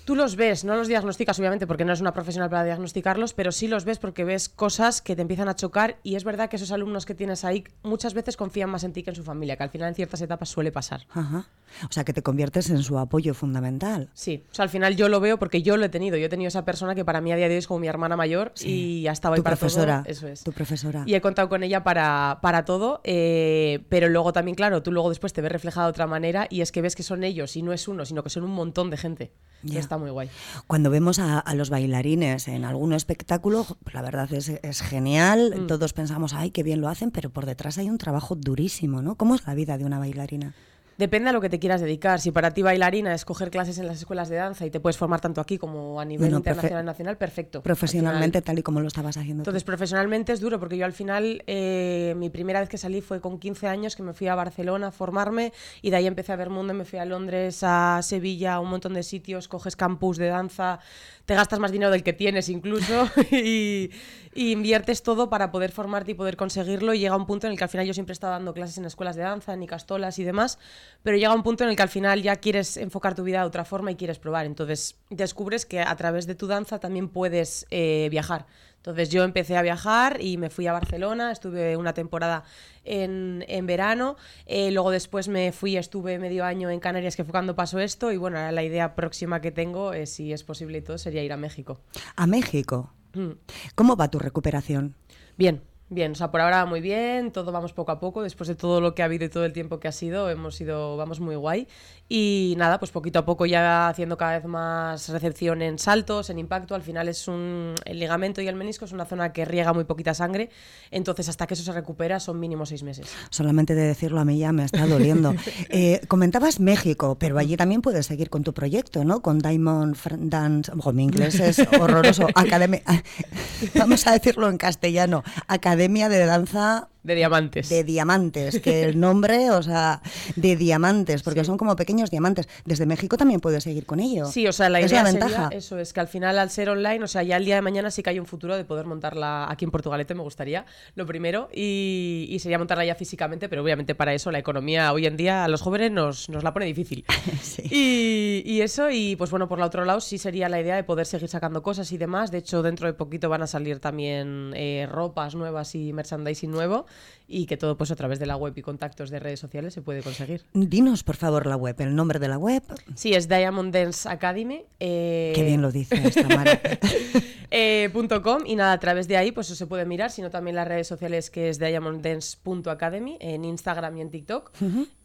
S9: tú los ves, no los diagnosticas obviamente porque no eres una profesional para diagnosticarlos, pero sí los ves porque ves cosas que te empiezan a chocar y es verdad que esos alumnos que tienes ahí muchas veces confían más en ti que en su familia, que al final en ciertas etapas suele pasar.
S1: Ajá. O sea, que te conviertes en su apoyo fundamental.
S9: Sí, o sea, al final yo lo veo porque yo lo he tenido. Yo he tenido esa persona que para mí a día de hoy es como mi hermana mayor y ha estado ahí
S1: Tu
S9: para
S1: profesora.
S9: todo. Eso es.
S1: Tu profesora.
S9: Y he contado con ella para, para todo, eh, pero luego también, claro, tú luego después te ves reflejada de otra manera y es que ves que son ellos y no es uno, sino que son un montón de gente.
S1: Ya.
S9: está muy guay.
S1: Cuando vemos a, a los bailarines en algún espectáculo, pues la verdad es, es genial.
S9: Mm.
S1: Todos pensamos, ay, qué bien lo hacen, pero por detrás hay un trabajo durísimo, ¿no? ¿Cómo es la vida de una bailarina?
S9: Depende a lo que te quieras dedicar. Si para ti bailarina es coger clases en las escuelas de danza y te puedes formar tanto aquí como a nivel
S1: Bueno,
S9: internacional nacional, perfecto. Al
S1: Profesionalmente, tal y como lo estabas haciendo. tú.
S9: Entonces, profesionalmente es duro porque yo al final, eh, mi primera vez que salí fue con 15 años, que me fui a Barcelona a formarme y de ahí empecé a ver mundo, me fui a Londres, a Sevilla, a un montón de sitios, coges campus de danza, te gastas más dinero del que tienes incluso y, y inviertes todo para poder formarte y poder conseguirlo y llega un punto en el que al final yo siempre he estado dando clases en escuelas de danza, en Icastolas y demás, pero llega un punto en el que al final ya quieres enfocar tu vida de otra forma y quieres probar, entonces descubres que a través de tu danza también puedes eh, viajar. Entonces yo empecé a viajar y me fui a Barcelona, estuve una temporada en, en verano, eh, luego después me fui, estuve medio año en Canarias, que fue cuando pasó esto, y bueno, ahora la idea próxima que tengo, eh, si es posible y todo, sería ir a México.
S1: A México.
S9: Mm.
S1: ¿Cómo va tu recuperación?
S9: Bien, bien, o sea, por ahora muy bien, todo vamos poco a poco, después de todo lo que ha habido y todo el tiempo que ha sido, hemos ido, vamos muy guay. Y nada, pues poquito a poco ya haciendo cada vez más recepción en saltos, en impacto, al final es un, el ligamento y el menisco es una zona que riega muy poquita sangre, entonces hasta que eso se recupera son mínimo seis meses.
S1: Solamente de decirlo a mí ya me está doliendo. Eh, comentabas México, pero allí también puedes seguir con tu proyecto, ¿no? Con Diamond Dance. Ojo, mi inglés es horroroso. Academia, vamos a decirlo en castellano. Academia de Danza
S9: De diamantes.
S1: De diamantes, que el nombre, o sea, de diamantes, porque son como pequeños diamantes. Desde México también puedes seguir con ello.
S9: Sí, o sea, la
S1: es
S9: idea
S1: la
S9: sería
S1: ventaja.
S9: eso, es que al final al ser online, o sea, ya el día de mañana sí que hay un futuro de poder montarla aquí en Portugalete, me gustaría, lo primero, y, y sería montarla ya físicamente, pero obviamente para eso la economía hoy en día a los jóvenes nos, nos la pone difícil. y, y eso, y pues bueno, por el otro lado sí sería la idea de poder seguir sacando cosas y demás. De hecho, dentro de poquito van a salir también eh, ropas nuevas y merchandising nuevo, y que todo pues a través de la web y contactos de redes sociales se puede conseguir.
S1: Dinos, por favor, la web, el nombre de la web.
S9: Sí, es Diamond Dance Academy. eh,
S1: Qué bien lo dices, Tamara.
S9: eh, .com y nada, a través de ahí pues se puede mirar, sino también las redes sociales que es diamonddance.academy en Instagram y en TikTok.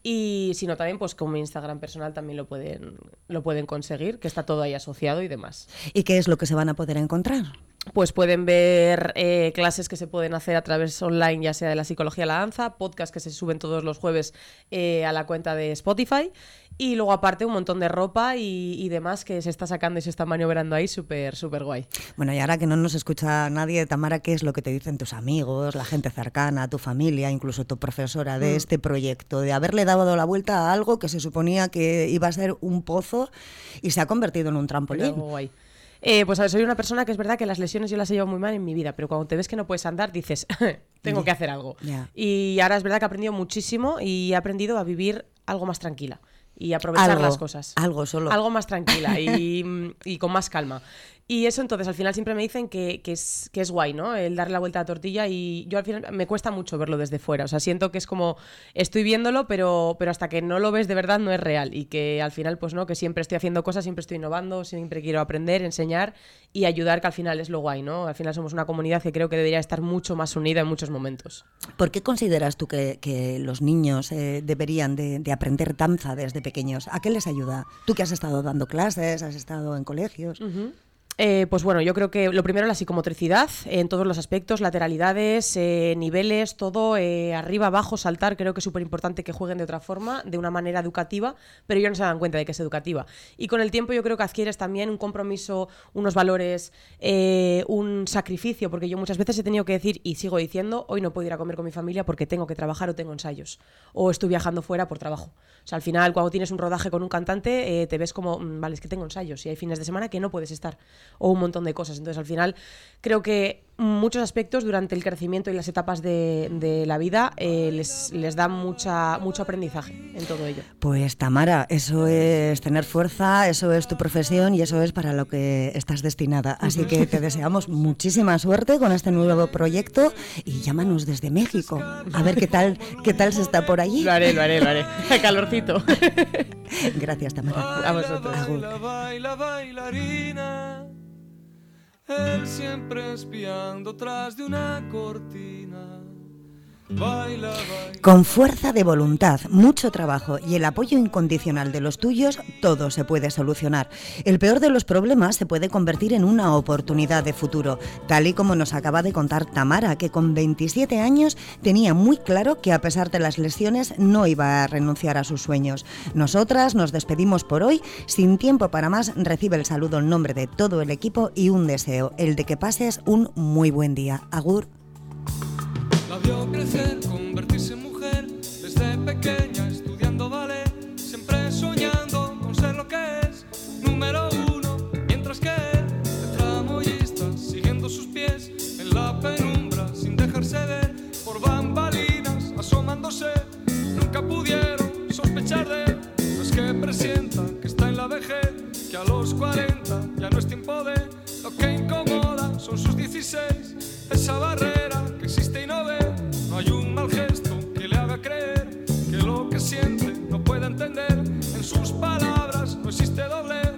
S9: Y si no también pues como Instagram personal también lo pueden, lo pueden conseguir, que está todo ahí asociado y demás.
S1: ¿Y qué es lo que se van a poder encontrar?
S9: Pues pueden ver eh, clases que se pueden hacer a través online, ya sea de la psicología a la danza, podcasts que se suben todos los jueves eh, a la cuenta de Spotify y luego aparte un montón de ropa y, y demás que se está sacando y se está maniobrando ahí súper, súper guay.
S1: Bueno, y ahora que no nos escucha nadie, Tamara, ¿qué es lo que te dicen tus amigos, la gente cercana, tu familia, incluso tu profesora de
S9: Mm.
S1: este proyecto? De haberle dado la vuelta a algo que se suponía que iba a ser un pozo y se ha convertido en un trampolín.
S9: Guay. Eh, pues a ver, soy una persona que es verdad que las lesiones yo las he llevado muy mal en mi vida, pero cuando te ves que no puedes andar, dices, tengo que hacer algo. Y ahora es verdad que he aprendido muchísimo y he aprendido a vivir algo más tranquila y aprovechar
S1: Algo,
S9: las cosas.
S1: algo solo.
S9: Algo más tranquila y, y con más calma. Y eso entonces al final siempre me dicen que, que es, que es guay, ¿no? El darle la vuelta a la tortilla y yo al final me cuesta mucho verlo desde fuera. O sea, siento que es como estoy viéndolo, pero, pero hasta que no lo ves de verdad no es real. Y que al final, pues no, que siempre estoy haciendo cosas, siempre estoy innovando, siempre quiero aprender, enseñar y ayudar, que al final es lo guay, ¿no? Al final somos una comunidad que creo que debería estar mucho más unida en muchos momentos.
S1: ¿Por qué consideras tú que, que los niños eh, deberían de, de aprender danza desde pequeños? ¿A qué les ayuda? Tú que has estado dando clases, has estado en colegios.
S9: Eh, pues bueno, yo creo que lo primero la psicomotricidad en todos los aspectos, lateralidades, eh, niveles, todo, eh, arriba, abajo, saltar, creo que es súper importante que jueguen de otra forma, de una manera educativa, pero ellos no se dan cuenta de que es educativa. Y con el tiempo yo creo que adquieres también un compromiso, unos valores, eh, un sacrificio, porque yo muchas veces he tenido que decir, y sigo diciendo, hoy no puedo ir a comer con mi familia porque tengo que trabajar o tengo ensayos, o estoy viajando fuera por trabajo. O sea, al final, cuando tienes un rodaje con un cantante, eh, te ves como, "Mm, vale, es que tengo ensayos y hay fines de semana que no puedes estar, o un montón de cosas. Entonces, al final, creo que muchos aspectos durante el crecimiento y las etapas de, de la vida eh, les, les da mucha, mucho aprendizaje en todo ello.
S1: Pues Tamara, eso es tener fuerza, eso es tu profesión y eso es para lo que estás destinada. Así que te deseamos muchísima suerte con este nuevo proyecto y llámanos desde México. A ver qué tal, qué tal se está por allí.
S9: Lo haré, lo haré, lo haré. Calorcito.
S1: Gracias, Tamara.
S9: A vosotros.
S1: Agur.
S10: Baila, baila, bailarina. Él siempre espiando tras de una cortina.
S1: Con fuerza de voluntad, mucho trabajo y el apoyo incondicional de los tuyos, todo se puede solucionar. El peor de los problemas se puede convertir en una oportunidad de futuro, tal y como nos acaba de contar Tamara, que con 27 años tenía muy claro que a pesar de las lesiones no iba a renunciar a sus sueños. Nosotras nos despedimos por hoy, sin tiempo para más, recibe el saludo en nombre de todo el equipo y un deseo, el de que pases un muy buen día. Agur.
S10: La crecer, convertirse en mujer, desde pequeña estudiando ballet, siempre soñando con ser lo que es, número uno, mientras que él, de tramoyista, siguiendo sus pies en la penumbra, sin dejarse ver, por bambalinas, asomándose, nunca pudieron sospechar de él, no que presienta que está en la vejez, que a los 40 ya no es tiempo de, lo que incomoda son sus 16, esa barrera que le haga creer que lo que siente no puede entender. En sus palabras no existe doble